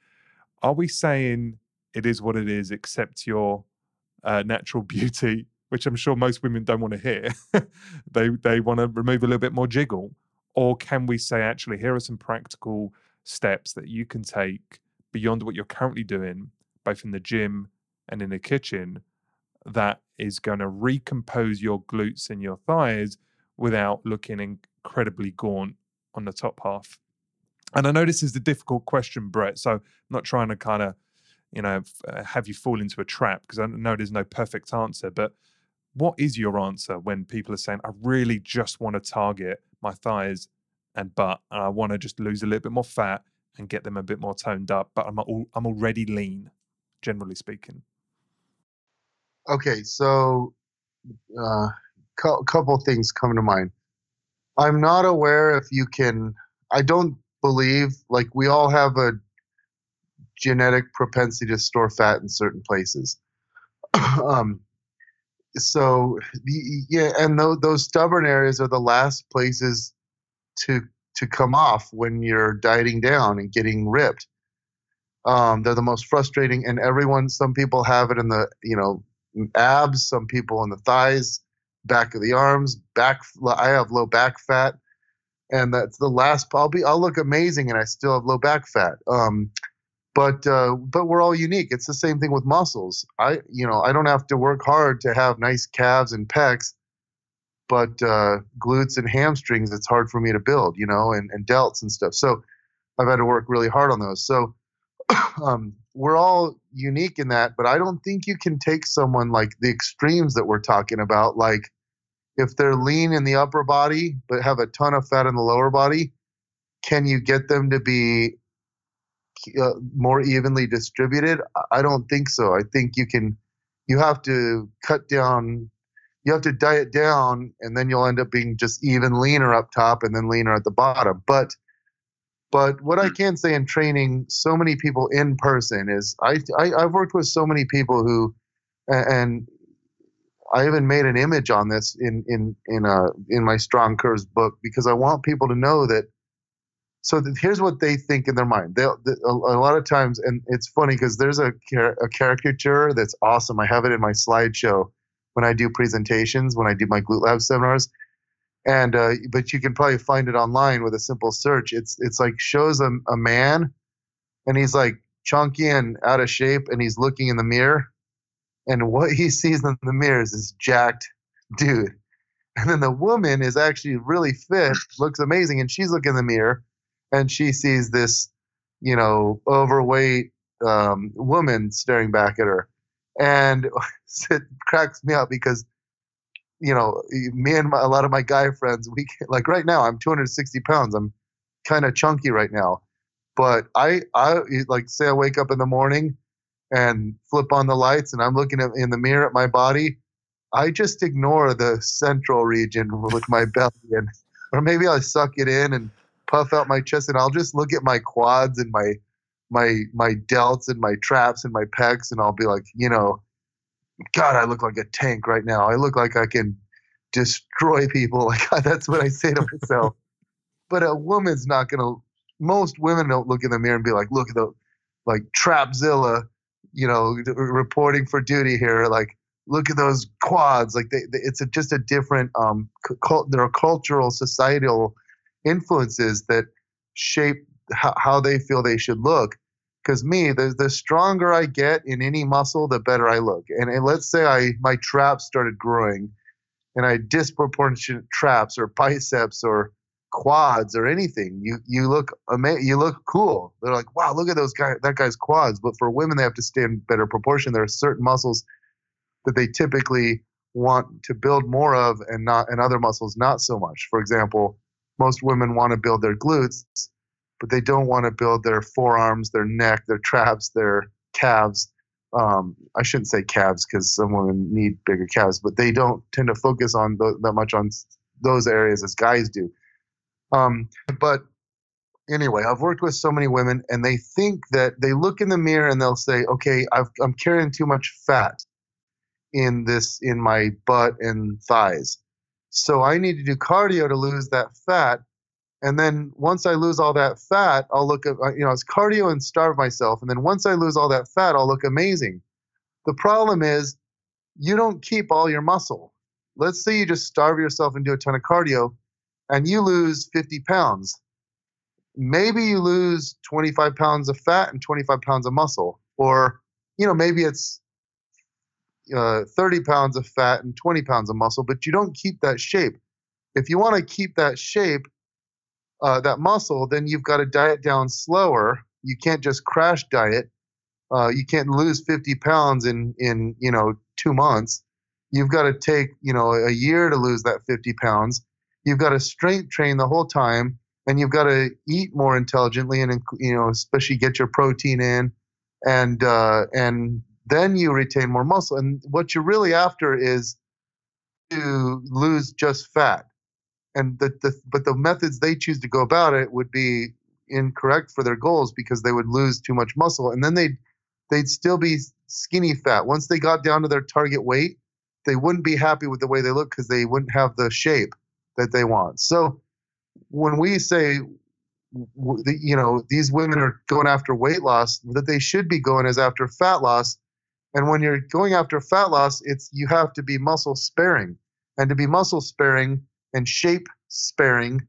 Are we saying it is what it is, accept your uh, natural beauty, which I'm sure most women don't want to hear? they they want to remove a little bit more jiggle, or can we say actually here are some practical steps that you can take beyond what you're currently doing, both in the gym and in the kitchen, that is going to recompose your glutes and your thighs without looking incredibly gaunt on the top half. And I know this is the difficult question, Bret. So I'm not trying to kind of, you know, uh, have you fall into a trap because I know there's no perfect answer. But what is your answer when people are saying, I really just want to target my thighs and butt, and I want to just lose a little bit more fat and get them a bit more toned up. But I'm all, I'm already lean, generally speaking. Okay, so a uh, co- couple things come to mind. I'm not aware if you can. I don't believe like we all have a genetic propensity to store fat in certain places. um, so yeah, and those, those stubborn areas are the last places to to come off when you're dieting down and getting ripped. Um, they're the most frustrating, and everyone. Some people have it in the you know abs. Some people in the thighs, back of the arms, back. I have low back fat. and that's the last. I'll be I'll look amazing, and I still have low back fat. Um, but uh, but we're all unique. It's the same thing with muscles. I you know I don't have to work hard to have nice calves and pecs, but uh, glutes and hamstrings it's hard for me to build. You know, and and delts and stuff. So I've had to work really hard on those. So um, we're all unique in that, but I don't think you can take someone like the extremes that we're talking about, like if they're lean in the upper body but have a ton of fat in the lower body, can you get them to be uh, more evenly distributed? I don't think so. I think you can. You have to cut down. You have to diet down, and then you'll end up being just even leaner up top and then leaner at the bottom. But but what I hmm. can say in training so many people in person is I, I have worked with so many people who, and I even made an image on this in in in uh in my Strong Curves book because I want people to know that. So that here's what they think in their mind. They a, a lot of times, and it's funny because there's a a caricature that's awesome. I have it in my slideshow when I do presentations, when I do my glute lab seminars and uh, but you can probably find it online with a simple search. It's it's like shows a, a man, and he's like chunky and out of shape, and he's looking in the mirror, and what he sees in the mirror is this jacked dude, and then the woman is actually really fit, looks amazing, and she's looking in the mirror, and she sees this, you know, overweight um, woman staring back at her, and it cracks me up because you know, me and my, a lot of my guy friends, we like right now, I'm 260 pounds. I'm kind of chunky right now, but I, I like say I wake up in the morning and flip on the lights and I'm looking at, in the mirror at my body. I just ignore the central region with my belly and, or maybe I suck it in and puff out my chest and I'll just look at my quads and my, my, my delts and my traps and my pecs and I'll be like, you know, God, I look like a tank right now. I look like I can destroy people. Like that's what I say to myself. but a woman's not gonna. Most women don't look in the mirror and be like, "Look at the like Trapzilla," you know, reporting for duty here. Like, look at those quads. Like, they, they, it's a, just a different. Um, cult, there are cultural, societal influences that shape how, how they feel they should look because me the, the stronger i get in any muscle the better i look. And, and let's say i my traps started growing and i disproportionate traps or biceps or quads or anything you you look ama- you look cool. They're like wow look at those guy that guy's quads. But for women they have to stay in better proportion. There are certain muscles that they typically want to build more of and not and other muscles not so much. For example most women want to build their glutes but they don't want to build their forearms, their neck, their traps, their calves. Um, I shouldn't say calves because some women need bigger calves, but they don't tend to focus on that much on those areas as guys do. Um, but anyway, I've worked with so many women, and they think that they look in the mirror and they'll say, "Okay, i am carrying too much fat in this in my butt and thighs, so I need to do cardio to lose that fat." And then once I lose all that fat, I'll look you know, it's cardio and starve myself. And then once I lose all that fat, I'll look amazing. The problem is you don't keep all your muscle. Let's say you just starve yourself and do a ton of cardio and you lose 50 pounds. Maybe you lose 25 pounds of fat and 25 pounds of muscle. Or, you know, maybe it's uh, 30 pounds of fat and 20 pounds of muscle, but you don't keep that shape. If you want to keep that shape, uh, that muscle, then you've got to diet down slower. You can't just crash diet. Uh, you can't lose 50 pounds in in you know two months. You've got to take you know a year to lose that 50 pounds. You've got to strength train the whole time, and you've got to eat more intelligently, and you know especially get your protein in, and uh, and then you retain more muscle. And what you're really after is to lose just fat and the, the but the methods they choose to go about it would be incorrect for their goals because they would lose too much muscle and then they'd they'd still be skinny fat. Once they got down to their target weight they wouldn't be happy with the way they look because they wouldn't have the shape that they want. So when we say you know these women are going after weight loss that they should be going is after fat loss and when you're going after fat loss it's you have to be muscle sparing and to be muscle sparing and shape sparing,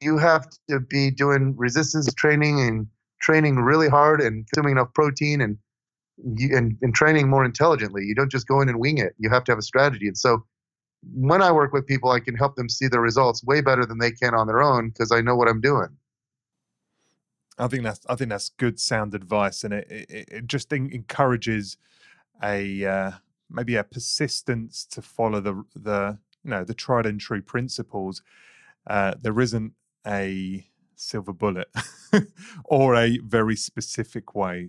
you have to be doing resistance training and training really hard and consuming enough protein and and, and training more intelligently. You don't just go in and wing it. You have to have a strategy. And so when I work with people, I can help them see the results way better than they can on their own because I know what I'm doing. I think that's I think that's good sound advice, and it it, it just encourages a uh, maybe a persistence to follow the the you know the tried and true principles. Uh, there isn't a silver bullet or a very specific way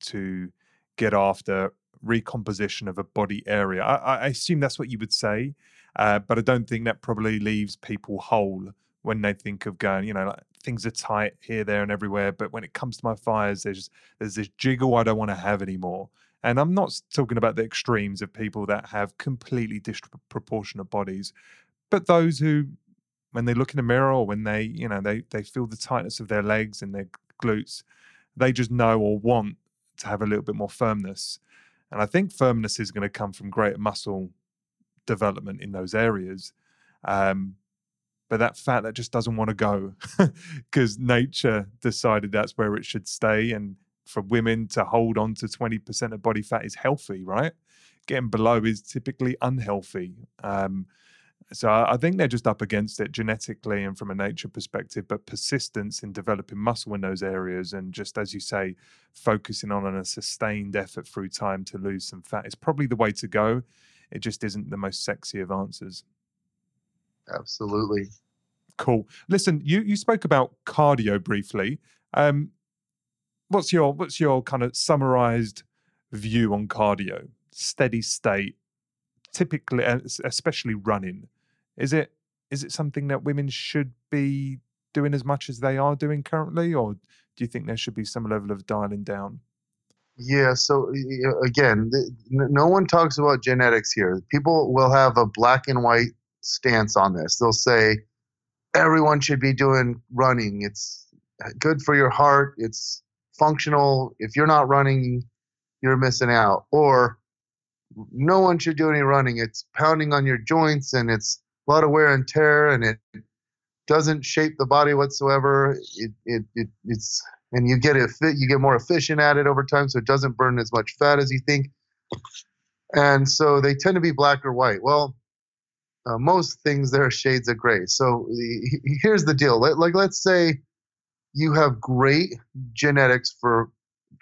to get after recomposition of a body area. I, I assume that's what you would say, uh, but I don't think that probably leaves people whole when they think of going. You know, like, things are tight here, there, and everywhere. But when it comes to my fires, there's there's this jiggle I don't want to have anymore. And I'm not talking about the extremes of people that have completely disproportionate bodies, but those who, when they look in the mirror or when they, you know, they they feel the tightness of their legs and their glutes, they just know or want to have a little bit more firmness. And I think firmness is going to come from greater muscle development in those areas. Um, but that fat that just doesn't want to go because nature decided that's where it should stay. And for women to hold on to 20% of body fat is healthy, right? Getting below is typically unhealthy. Um, so I think they're just up against it genetically and from a nature perspective, but persistence in developing muscle in those areas and just as you say, focusing on a sustained effort through time to lose some fat is probably the way to go. It just isn't the most sexy of answers. Absolutely. Cool. Listen, you you spoke about cardio briefly. Um, what's your what's your kind of summarized view on cardio? Steady state, typically, especially running. Is it is it something that women should be doing as much as they are doing currently, or do you think there should be some level of dialing down? Yeah. So again, no one talks about genetics here. People will have a black and white stance on this. They'll say everyone should be doing running. It's eh, good for your heart. It's functional. If you're not running, you're missing out. Or no one should do any running. It's pounding on your joints and it's a lot of wear and tear and it doesn't shape the body whatsoever. It, it, it it's and you get it fit, you get more efficient at it over time, so it doesn't burn as much fat as you think. And so they tend to be black or white. Well, uh, most things there are shades of gray. So the, here's the deal. Like let's say you have great genetics for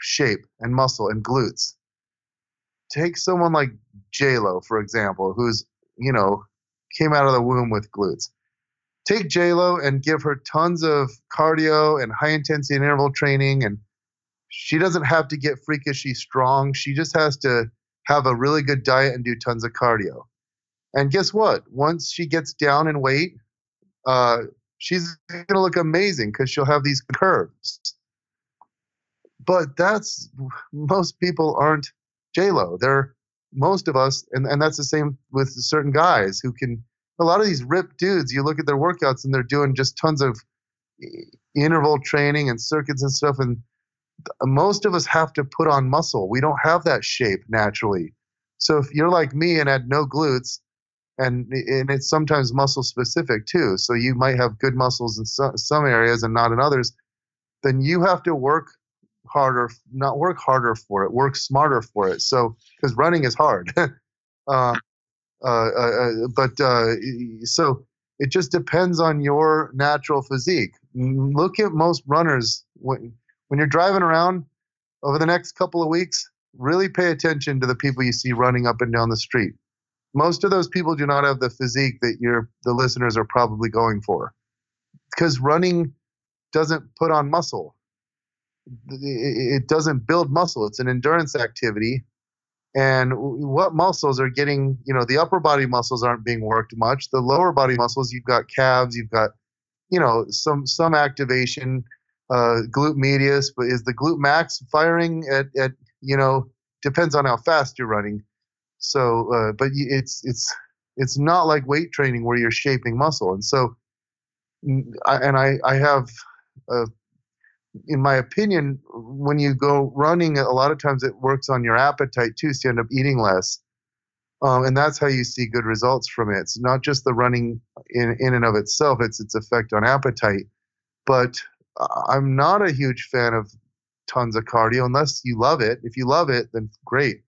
shape and muscle and glutes. Take someone like J Lo, for example, who's you know came out of the womb with glutes. Take J Lo and give her tons of cardio and high intensity interval training, and she doesn't have to get freakishly strong. She just has to have a really good diet and do tons of cardio. And guess what? Once she gets down in weight, uh, she's going to look amazing because she'll have these curves. But that's most people aren't J Lo. They're most of us, and, and that's the same with certain guys who can. A lot of these ripped dudes, you look at their workouts and they're doing just tons of interval training and circuits and stuff. And most of us have to put on muscle. We don't have that shape naturally. So if you're like me and had no glutes, and and it's sometimes muscle specific too. So you might have good muscles in some, some areas and not in others. Then you have to work harder, not work harder for it, work smarter for it. So because running is hard. uh, uh, uh, but uh, so it just depends on your natural physique. Look at most runners when when you're driving around over the next couple of weeks. Really pay attention to the people you see running up and down the street most of those people do not have the physique that your the listeners are probably going for. Because running doesn't put on muscle. It doesn't build muscle. It's an endurance activity. And what muscles are getting you know the upper body muscles aren't being worked much. The lower body muscles you've got calves you've got you know some some activation uh, glute medius but is the glute max firing at, at you know depends on how fast you're running so, uh, but it's it's it's not like weight training where you're shaping muscle. And so, and I I have, uh, in my opinion, when you go running, a lot of times it works on your appetite too. So you end up eating less. Um, and that's how you see good results from it. It's not just the running in, in and of itself, it's its effect on appetite. But I'm not a huge fan of tons of cardio unless you love it. If you love it, then great.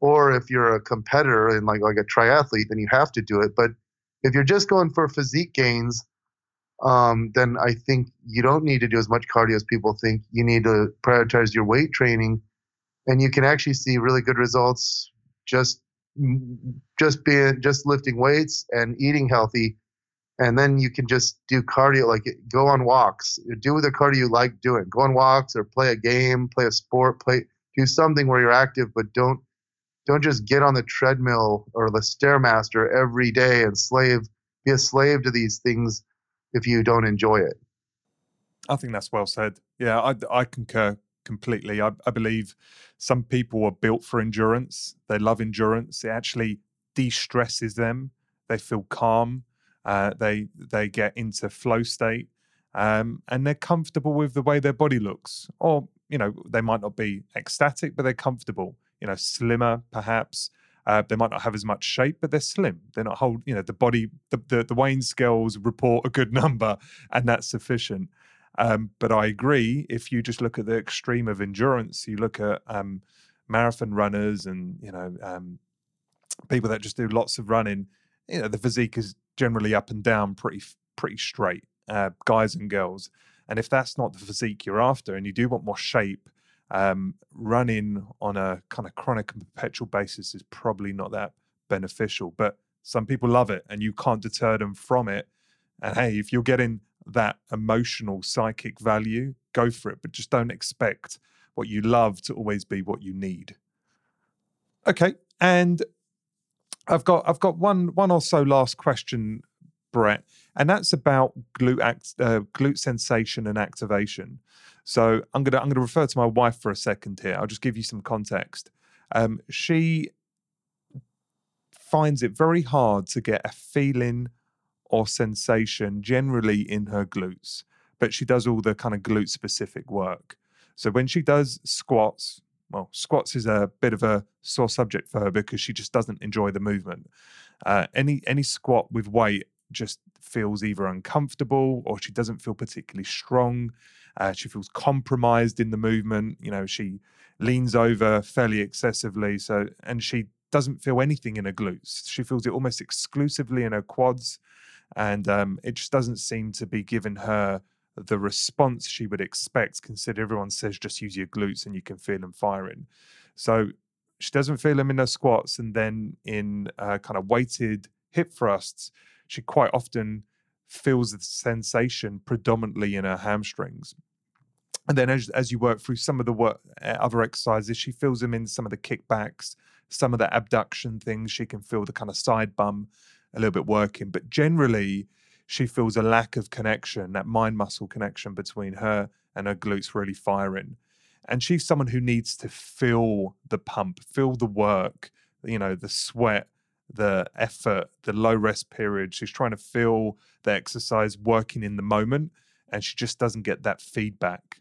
Or if you're a competitor and like like a triathlete, then you have to do it. But if you're just going for physique gains, um, then I think you don't need to do as much cardio as people think. You need to prioritize your weight training, and you can actually see really good results just just being just lifting weights and eating healthy and then you can just do cardio like go on walks do the cardio you like doing go on walks or play a game play a sport play do something where you're active but don't don't just get on the treadmill or the stairmaster every day and slave be a slave to these things if you don't enjoy it. I think that's well said. Yeah i, I concur completely. I, I believe some people are built for endurance. They love endurance. It actually de-stresses them. They feel calm. Uh, they they get into flow state um, and they're comfortable with the way their body looks. Or you know they might not be ecstatic but they're comfortable you know, slimmer perhaps. Uh, they might not have as much shape, but they're slim. They're not hold. You know, the body, the the, the Wayne scales report a good number, and that's sufficient. Um, but I agree. If you just look at the extreme of endurance, you look at um, marathon runners and you know um, people that just do lots of running. You know, the physique is generally up and down, pretty pretty straight, uh, guys and girls. And if that's not the physique you're after, and you do want more shape, um, running on a kind of chronic and perpetual basis is probably not that beneficial. But some people love it and you can't deter them from it. And hey, if you're getting that emotional psychic value, go for it. But just don't expect what you love to always be what you need. Okay. And I've got I've got one one or so last question, Bret, and that's about glute act, uh, glute sensation and activation. So I'm gonna I'm gonna refer to my wife for a second here. I'll just give you some context. Um, she finds it very hard to get a feeling or sensation generally in her glutes, but she does all the kind of glute specific work. So when she does squats, well, squats is a bit of a sore subject for her because she just doesn't enjoy the movement. Uh, any any squat with weight just feels either uncomfortable or she doesn't feel particularly strong. Uh, she feels compromised in the movement. You know, she leans over fairly excessively. So, and she doesn't feel anything in her glutes. She feels it almost exclusively in her quads. And um, it just doesn't seem to be giving her the response she would expect, consider everyone says just use your glutes and you can feel them firing. So she doesn't feel them in her squats. And then in uh, kind of weighted hip thrusts, she quite often feels the sensation predominantly in her hamstrings. And then as, as you work through some of the work, uh, other exercises, she feels them in some of the kickbacks, some of the abduction things. She can feel the kind of side bum a little bit working. But generally, she feels a lack of connection, that mind muscle connection between her and her glutes really firing. And she's someone who needs to feel the pump, feel the work, you know, the sweat, the effort, the low rest period. She's trying to feel the exercise working in the moment, and she just doesn't get that feedback.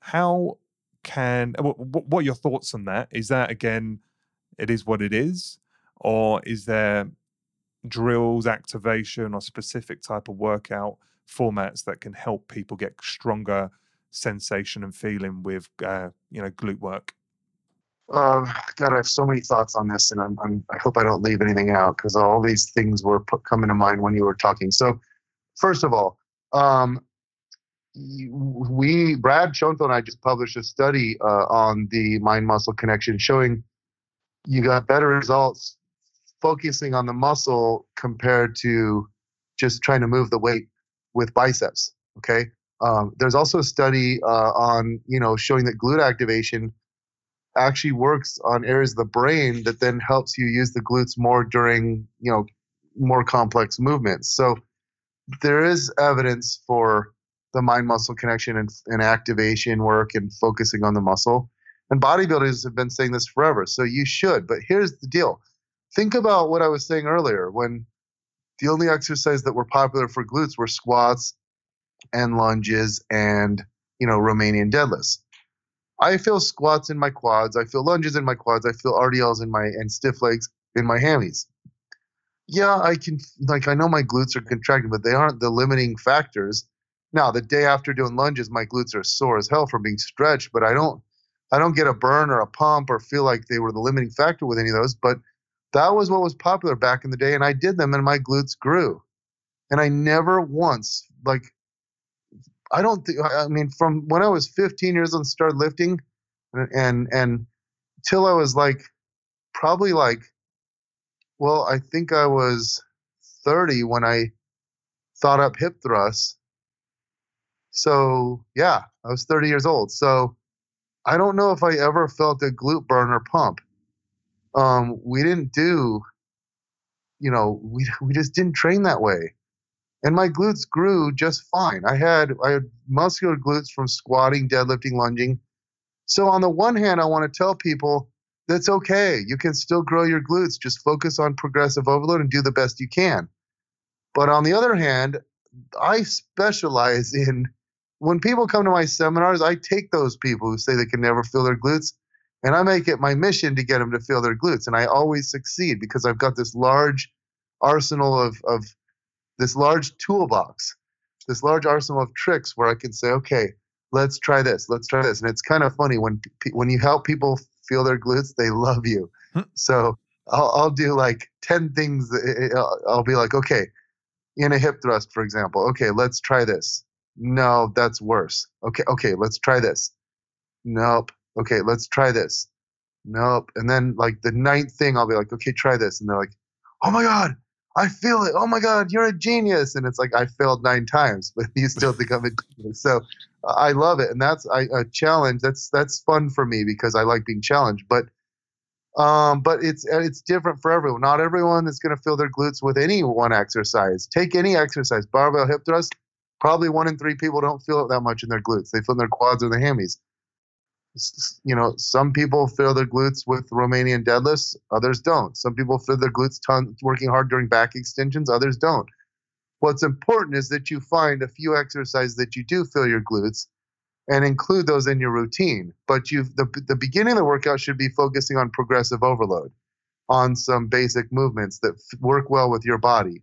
How can what, are your thoughts on that? Is that again, it is what it is, or is there drills, activation, or specific type of workout formats that can help people get stronger sensation and feeling with uh, you know glute work? Uh, God, I have so many thoughts on this, and I'm, I'm i hope I don't leave anything out because all these things were put, coming to mind when you were talking. So, first of all, um, we Brad Schoenfeld and I just published a study uh, on the mind muscle connection, showing you got better results focusing on the muscle compared to just trying to move the weight with biceps. Okay. Um, there's also a study uh, on you know showing that glute activation actually works on areas of the brain that then helps you use the glutes more during you know more complex movements. So there is evidence for the mind muscle connection and, and activation work and focusing on the muscle. And bodybuilders have been saying this forever so you should. But here's the deal. Think about what i was saying earlier when the only exercise that were popular for glutes were squats and lunges and you know romanian deadlifts I feel squats in my quads. I feel lunges in my quads. I feel RDLs in my and stiff legs in my hammies. Yeah, I can like I know my glutes are contracting, but they aren't the limiting factors. Now, the day after doing lunges, my glutes are sore as hell from being stretched, but I don't I don't get a burn or a pump or feel like they were the limiting factor with any of those. But that was what was popular back in the day, and I did them, and my glutes grew. And I never once like I don't think I mean from when I was 15 years old started lifting, and and, and till I was like probably like well I think I was 30 when I thought up hip thrusts. So yeah, I was 30 years old. So I don't know if I ever felt a glute burn or pump. Um, we didn't do, you know, we we just didn't train that way and my glutes grew just fine. I had I had muscular glutes from squatting, deadlifting, lunging. So on the one hand, I want to tell people that's okay. You can still grow your glutes. Just focus on progressive overload and do the best you can. But on the other hand, I specialize in when people come to my seminars, I take those people who say they can never feel their glutes and I make it my mission to get them to feel their glutes. And I always succeed because I've got this large arsenal of, of this large toolbox, this large arsenal of tricks where I can say, okay, let's try this, let's try this. And it's kind of funny when when you help people feel their glutes, they love you. Hmm. So I'll, I'll do like 10 things. Eh, eh, eh, I'll be like, okay, in a hip thrust, for example, okay, let's try this. No, that's worse. Okay, okay, let's try this. Nope. Okay, let's try this. Nope. And then like the ninth thing, I'll be like, okay, try this. And they're like, oh my God, I feel it. Oh my God, you're a genius. And it's like, I failed nine times, but you still think I'm a genius. So I love it. And that's I, a challenge. That's, that's fun for me because I like being challenged. But, um, but it's, it's different for everyone. Not everyone is going to feel their glutes with any one exercise. Take any exercise, barbell hip thrust. Probably one in three people don't feel it that much in their glutes. They feel in their quads or their hammies you know, some people fill their glutes with Romanian deadlifts, others don't. Some people fill their glutes ton, working hard during back extensions, others don't. What's important is that you find a few exercises that you do fill your glutes and include those in your routine. But you the, the beginning of the workout should be focusing on progressive overload, on some basic movements that f- work well with your body,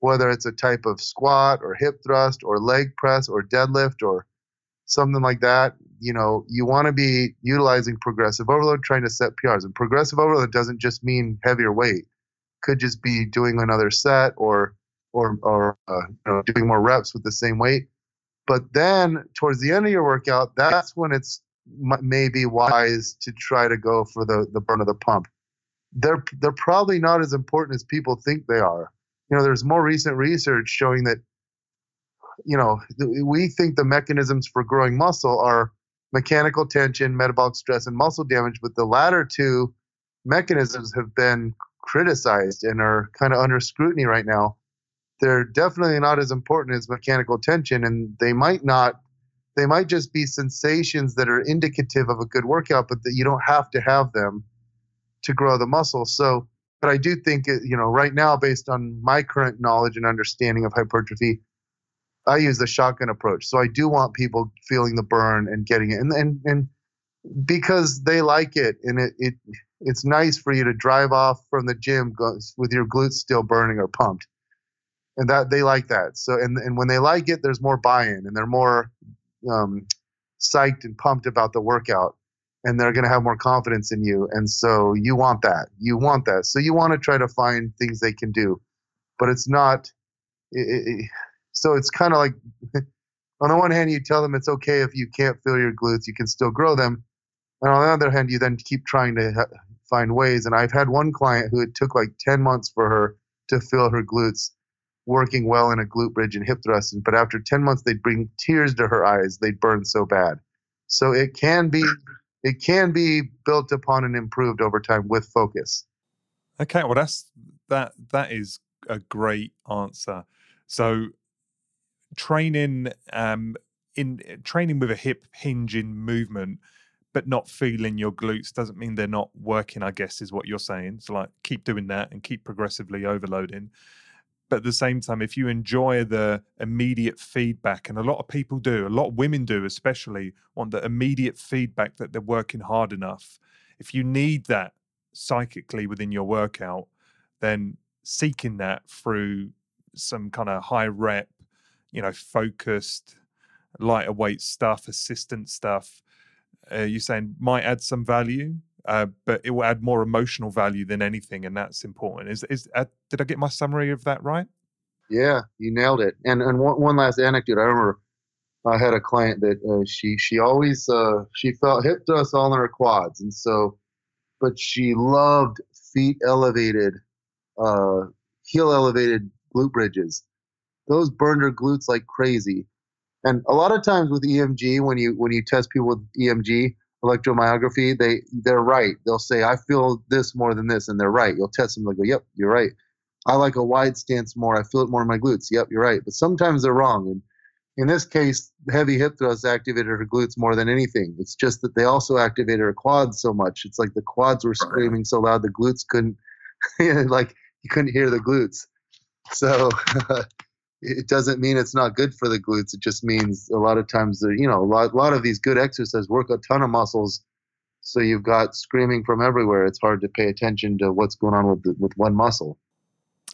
whether it's a type of squat or hip thrust or leg press or deadlift or something like that you know, you want to be utilizing progressive overload, trying to set PRs. And progressive overload doesn't just mean heavier weight; could just be doing another set or or or uh, you know, doing more reps with the same weight. But then towards the end of your workout, that's when it's maybe wise to try to go for the the burn of the pump. They're they're probably not as important as people think they are. You know, there's more recent research showing that you know we think the mechanisms for growing muscle are mechanical tension, metabolic stress, and muscle damage. But the latter two mechanisms have been criticized and are kind of under scrutiny right now. They're definitely not as important as mechanical tension, and they might not. They might just be sensations that are indicative of a good workout, but that you don't have to have them to grow the muscle. So, but I do think, you know, right now, based on my current knowledge and understanding of hypertrophy, I use the shotgun approach. So I do want people feeling the burn and getting it, and and and because they like it, and it it it's nice for you to drive off from the gym with your glutes still burning or pumped, and that they like that. So and and when they like it, there's more buy-in, and they're more um, psyched and pumped about the workout, and they're going to have more confidence in you. And so you want that. You want that. So you want to try to find things they can do, but it's not. It, it, so it's kind of like, on the one hand, you tell them it's okay if you can't feel your glutes, you can still grow them. And on the other hand, you then keep trying to ha- find ways. And I've had one client who it took like 10 months for her to feel her glutes working well in a glute bridge and hip thrust. But after 10 months, they'd bring tears to her eyes. They'd burn so bad. So it can be it can be built upon and improved over time with focus. Okay, well that's that that is a great answer. So training um, in eh, training with a hip hinge in movement but not feeling your glutes doesn't mean they're not working i guess is what you're saying. So like keep doing that and keep progressively overloading. But at the same time if you enjoy the immediate feedback and a lot of people do a lot of women do especially want the immediate feedback that they're working hard enough. If you need that psychically within your workout, then seeking that through some kind of high rep, you know, focused, lighter weight stuff, assistant stuff, uh, you're saying might add some value, uh, but it will add more emotional value than anything, and that's important. Is is uh, did I get my summary of that right? Yeah, you nailed it. And and one, one last anecdote. I remember I had a client that uh, she she always uh, she felt hip thrust all in her quads, and so, but she loved feet elevated, uh, heel elevated glute bridges. Those burned her glutes like crazy. And a lot of times with EMG, when you when you test people with EMG electromyography, they they're right. They'll say I feel this more than this, and they're right. You'll test them, they go, "Yep, you're right." I like a wide stance more. I feel it more in my glutes. Yep, you're right. But sometimes they're wrong. And in this case, heavy hip thrusts activated her glutes more than anything. It's just that they also activated her quads so much. It's like the quads were screaming so loud the glutes couldn't, like you couldn't hear the glutes. So it doesn't mean it's not good for the glutes. It just means a lot of times, you know, a lot, a lot of these good exercises work a ton of muscles. So you've got screaming from everywhere. It's hard to pay attention to what's going on with the, with one muscle.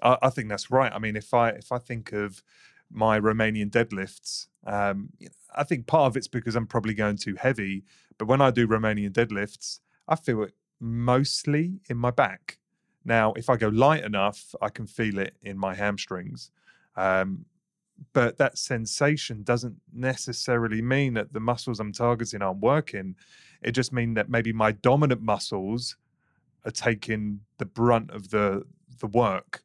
I, I think that's right. I mean, if I if I think of my Romanian deadlifts. Um, I think part of it's because I'm probably going too heavy, but when I do Romanian deadlifts, I feel it mostly in my back. Now, if I go light enough, I can feel it in my hamstrings. Um, but that sensation doesn't necessarily mean that the muscles I'm targeting aren't working. It just means that maybe my dominant muscles are taking the brunt of the the work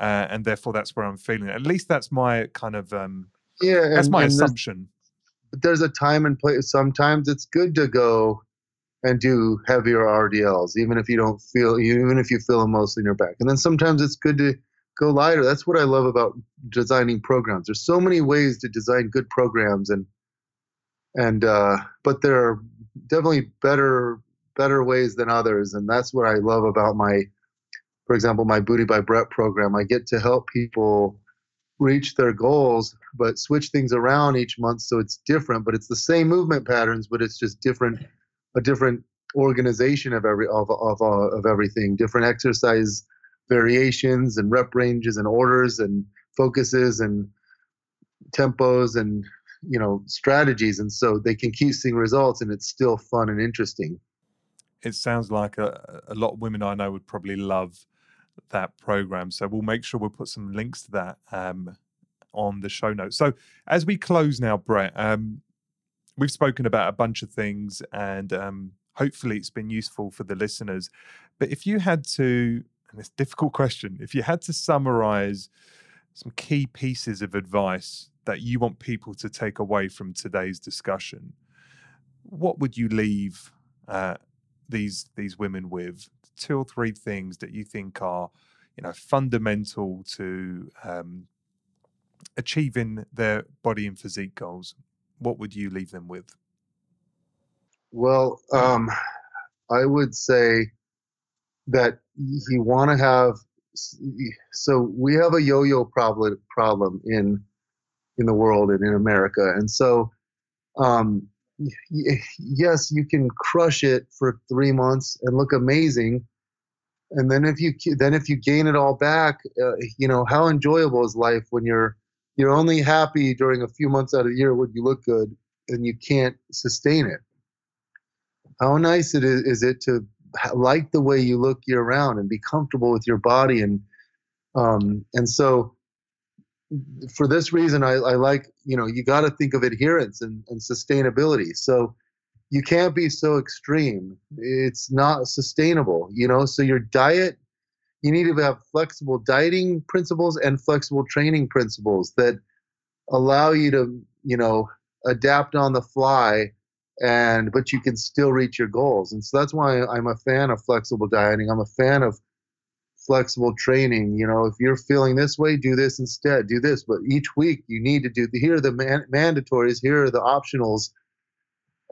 uh, and therefore that's where I'm feeling. At least that's my kind of um, yeah. That's my assumption. There's, there's a time and place. Sometimes it's good to go and do heavier RDLs, even if you don't feel, even if you feel them mostly in your back. And then sometimes it's good to go lighter. That's what I love about designing programs. There's so many ways to design good programs, and and uh, but there are definitely better better ways than others, and that's what I love about my for example, my Booty by Bret program, I get to help people reach their goals, but switch things around each month so it's different. But it's the same movement patterns, but it's just different, a different organization of every of of of everything, different exercise variations and rep ranges and orders and focuses and tempos and you know strategies, and so they can keep seeing results, and it's still fun and interesting. It sounds like a, a lot of women I know would probably love that program. So we'll make sure we'll put some links to that um, on the show notes. So as we close now, Bret, um, we've spoken about a bunch of things and um, hopefully it's been useful for the listeners. But if you had to, and it's a difficult question, if you had to summarize some key pieces of advice that you want people to take away from today's discussion, what would you leave uh, these these women with? Two or three things that you think are, you know, fundamental to um, achieving their body and physique goals, what would you leave them with? Well, um, I would say that you want to have. So we have a yo-yo problem problem in in the world and in America, and so um, yes, you can crush it for three months and look amazing, and then if you then if you gain it all back, uh, you know how enjoyable is life when you're you're only happy during a few months out of the year when you look good and you can't sustain it. How nice it is, is it to like the way you look year round and be comfortable with your body and um, and so for this reason, I, I like, you know, you got to think of adherence and, and sustainability. So you can't be so extreme. It's not sustainable, you know. So your diet, you need to have flexible dieting principles and flexible training principles that allow you to, you know, adapt on the fly and but you can still reach your goals. And so that's why I'm a fan of flexible dieting. I'm a fan of flexible training. You know, if you're feeling this way, do this instead. Do this, but each week you need to do. Here are the man- mandatories. Here are the optionals,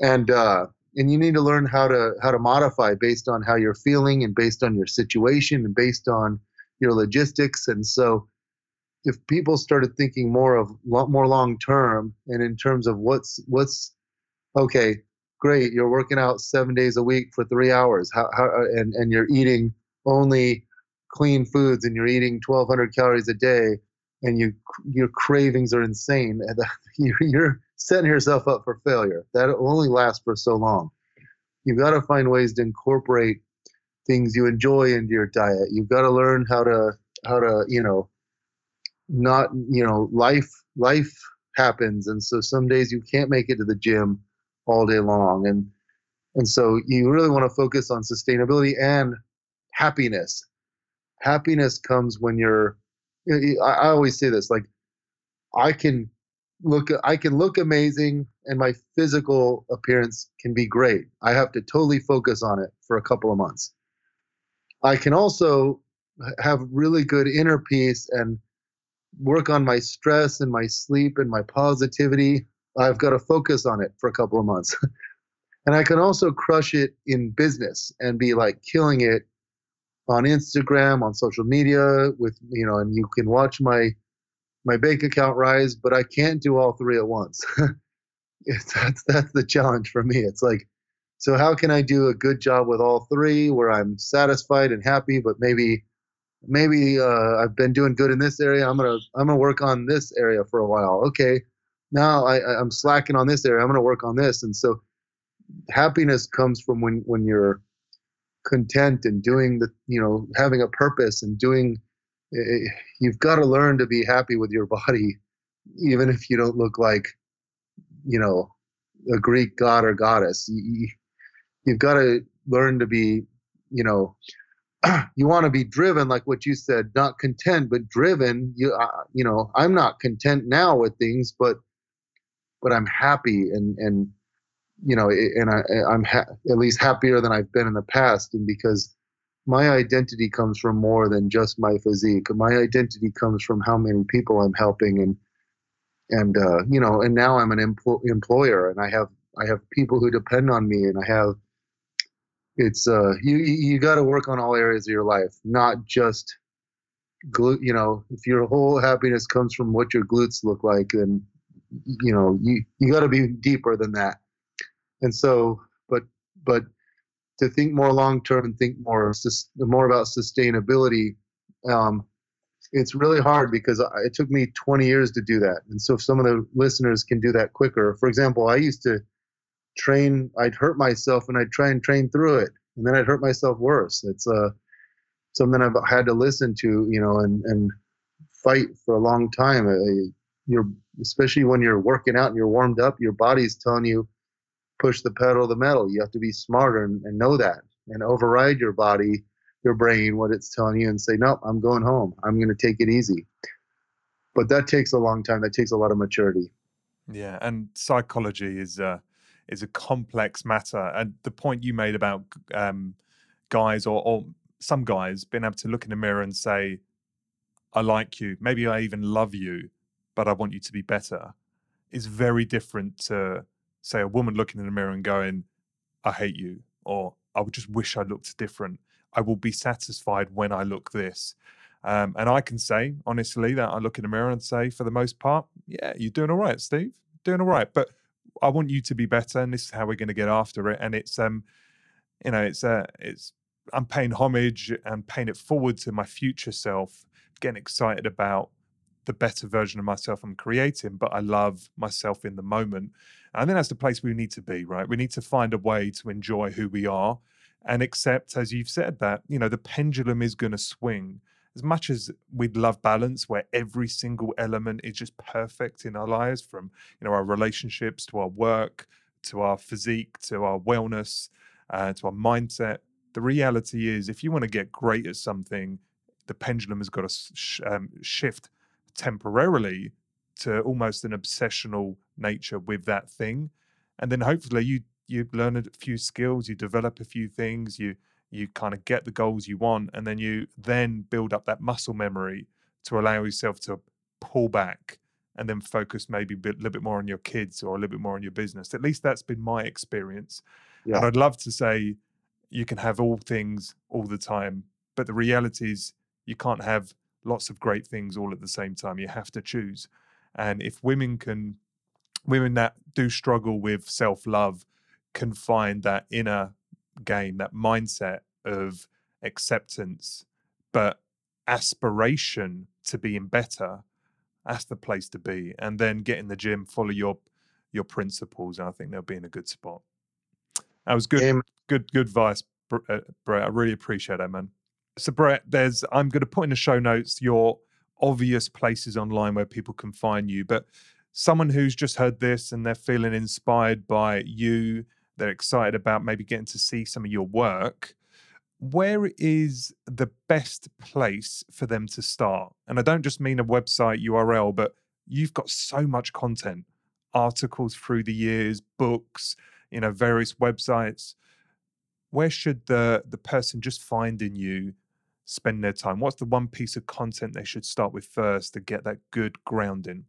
and uh, and you need to learn how to how to modify based on how you're feeling and based on your situation and based on your logistics. And so, if people started thinking more of lot more long term and in terms of what's what's okay, great. You're working out seven days a week for three hours. How, how uh, and and you're eating only clean foods and you're eating 1,200 calories a day, and you your cravings are insane. And You're setting yourself up for failure. That only lasts for so long. You've got to find ways to incorporate things you enjoy into your diet. You've got to learn how to how to you know not you know life life happens and so some days you can't make it to the gym all day long. And and so you really want to focus on sustainability and happiness. Happiness comes when you're i always say this like i can look i can look amazing and my physical appearance can be great. I have to totally focus on it for a couple of months. I can also have really good inner peace and work on my stress and my sleep and my positivity. I've got to focus on it for a couple of months. and I can also crush it in business and be like killing it on Instagram, on social media with, you know, and you can watch my my bank account rise, but I can't do all three at once. that's that's the challenge for me. It's like so how can I do a good job with all three where I'm satisfied and happy, but maybe maybe uh, I've been doing good in this area. I'm gonna I'm gonna work on this area for a while. Okay, now I, I'm slacking on this area. I'm gonna work on this. And so happiness comes from when when you're content and doing the you know having a purpose and doing. Eh, eh, you've got to learn to be happy with your body, even if you don't look like, you know, a Greek god or goddess. You, you've got to learn to be, you know, you want to be driven like what you said not content but driven you uh, you know i'm not content now with things but but i'm happy and and you know and i i'm ha- at least happier than i've been in the past. And because my identity comes from more than just my physique. My identity comes from how many people i'm helping and and uh, you know and now i'm an empl- employer and i have i have people who depend on me and i have it's uh you you got to work on all areas of your life not just glute you know if your whole happiness comes from what your glutes look like then you know you you got to be deeper than that. And so but but to think more long term and think more more about sustainability um it's really hard because it took me 20 years to do that. And so if some of the listeners can do that quicker for example i used to train i'd hurt myself and i'd try and train through it and then i'd hurt myself worse. It's uh, something i've had to listen to you know and and fight for a long time. Uh, you're especially when you're working out and you're warmed up your body's telling you push the pedal the metal. You have to be smarter and, and know that and override your body your brain what it's telling you and say nope i'm going home. I'm going to take it easy. But that takes a long time. That takes a lot of maturity. Yeah and psychology is a is a complex matter. And the point you made about um, guys or, or some guys being able to look in the mirror and say, I like you, maybe I even love you, but I want you to be better, is very different to, say, a woman looking in the mirror and going, I hate you, or I would just wish I looked different. I will be satisfied when I look this. Um, and I can say, honestly, that I look in the mirror and say, for the most part, yeah, you're doing all right, Steve, doing all right. But I want you to be better, and this is how we're going to get after it. And it's um, you know, it's uh, it's I'm paying homage and paying it forward to my future self, getting excited about the better version of myself I'm creating, but I love myself in the moment. And I think that's the place we need to be, right? We need to find a way to enjoy who we are and accept, as you've said, that, you know, the pendulum is going to swing as much as we'd love balance where every single element is just perfect in our lives from you know our relationships to our work to our physique to our wellness uh, to our mindset the reality is if you want to get great at something the pendulum has got to sh- um, shift temporarily to almost an obsessional nature with that thing. And then hopefully you you learn a few skills you develop a few things you you kind of get the goals you want and then you then build up that muscle memory to allow yourself to pull back and then focus maybe a little bit more on your kids or a little bit more on your business. At least that's been my experience. Yeah. and i'd love to say you can have all things all the time but the reality is you can't have lots of great things all at the same time you have to choose and if women can women that do struggle with self-love can find that inner game, that mindset of acceptance, but aspiration to being better, that's the place to be. And then get in the gym, follow your your principles, and I think they'll be in a good spot. That was good, Amen. good, good advice, uh, Bret. I really appreciate that, man. So, Bret, there's I'm going to put in the show notes your obvious places online where people can find you, but someone who's just heard this and they're feeling inspired by you, they're excited about maybe getting to see some of your work. Where is the best place for them to start? And I don't just mean a website URL, but you've got so much content, articles through the years, books, you know, various websites. Where should the the person just finding you spend their time? What's the one piece of content they should start with first to get that good grounding?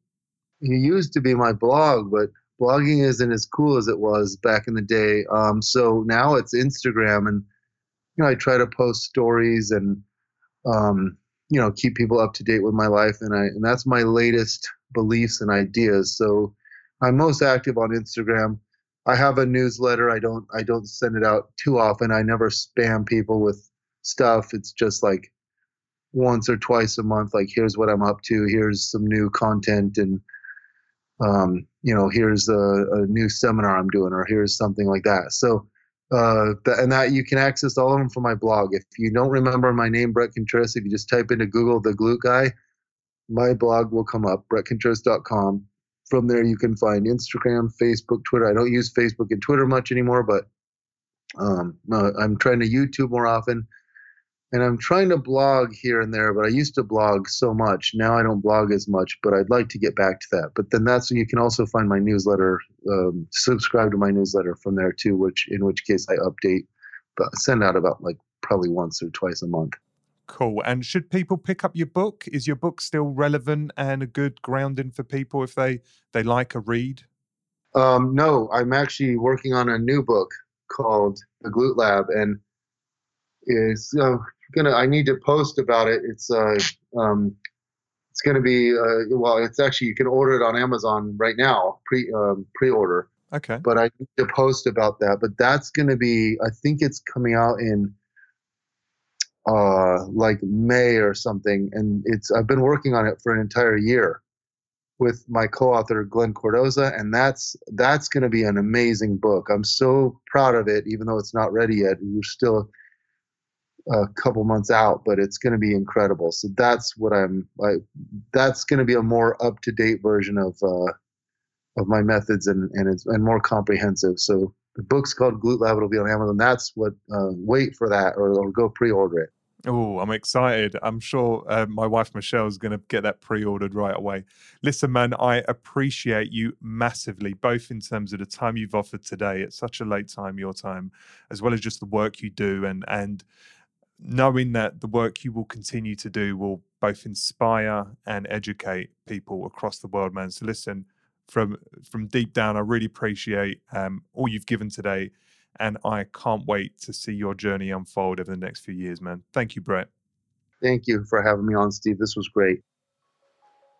It used to be my blog, but blogging isn't as cool as it was back in the day. Um, so now it's Instagram, and you know I try to post stories and um, you know keep people up to date with my life, and I and that's my latest beliefs and ideas. So I'm most active on Instagram. I have a newsletter. I don't I don't send it out too often. I never spam people with stuff. It's just like once or twice a month. Like here's what I'm up to. Here's some new content and um, you know here's a, a, new seminar I'm doing or here's something like that. So uh, and that you can access all of them from my blog. If you don't remember my name, Bret Contreras, if you just type into Google the glute guy, my blog will come up, bretcontreras.com from there you can find Instagram, Facebook, Twitter. I don't use Facebook and Twitter much anymore, but um, uh, I'm trying to YouTube more often, and I'm trying to blog here and there. But I used to blog so much. Now I don't blog as much, but I'd like to get back to that. But then that's you can also find my newsletter. Um, subscribe to my newsletter from there too, which in which case I update, but send out about like probably once or twice a month. Cool. And should people pick up your book? Is your book still relevant and a good grounding for people if they they like a read? Um, no, I'm actually working on a new book called The Glute Lab, and is uh, gonna. I need to post about it. It's uh, um, it's gonna be uh, well. It's actually you can order it on Amazon right now, pre um, pre order. Okay. But I need to post about that. But that's gonna be. I think it's coming out in uh, like May or something, and it's I've been working on it for an entire year with my co-author Glen Cordoza, and that's that's going to be an amazing book. I'm so proud of it, even though it's not ready yet. We're still a couple months out, but it's going to be incredible. So that's what I'm. That's going to be a more up-to-date version of uh, of my methods and and it's and more comprehensive. So the book's called Glute Lab. It'll be on Amazon. That's what. Uh, wait for that, or, or go pre-order it. Oh, I'm excited. I'm sure uh, my wife Michelle is going to get that pre ordered right away. Listen, man, I appreciate you massively, both in terms of the time you've offered today at such a late time, your time, as well as just the work you do and, and knowing that the work you will continue to do will both inspire and educate people across the world, man. So, listen, from from deep down, I really appreciate um, all you've given today and I can't wait to see your journey unfold over the next few years, man. Thank you, Bret. Thank you for having me on, Steve. This was great.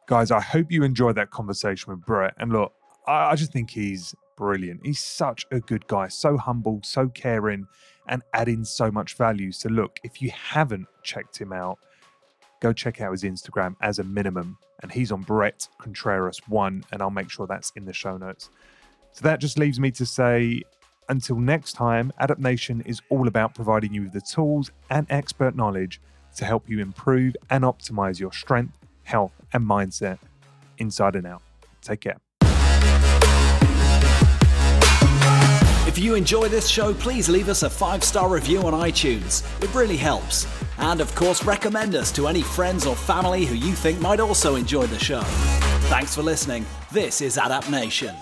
Guys, I hope you enjoyed that conversation with Bret. And look, I, I just think he's brilliant. He's such a good guy, so humble, so caring, and adding so much value. So, look, if you haven't checked him out, go check out his Instagram as a minimum. And he's on Bret Contreras one, and I'll make sure that's in the show notes. So that just leaves me to say until next time, Adapt Nation is all about providing you with the tools and expert knowledge to help you improve and optimize your strength, health, and mindset inside and out. Take care. If you enjoy this show, please leave us a five star review on iTunes. It really helps. And of course, recommend us to any friends or family who you think might also enjoy the show. Thanks for listening. This is Adapt Nation.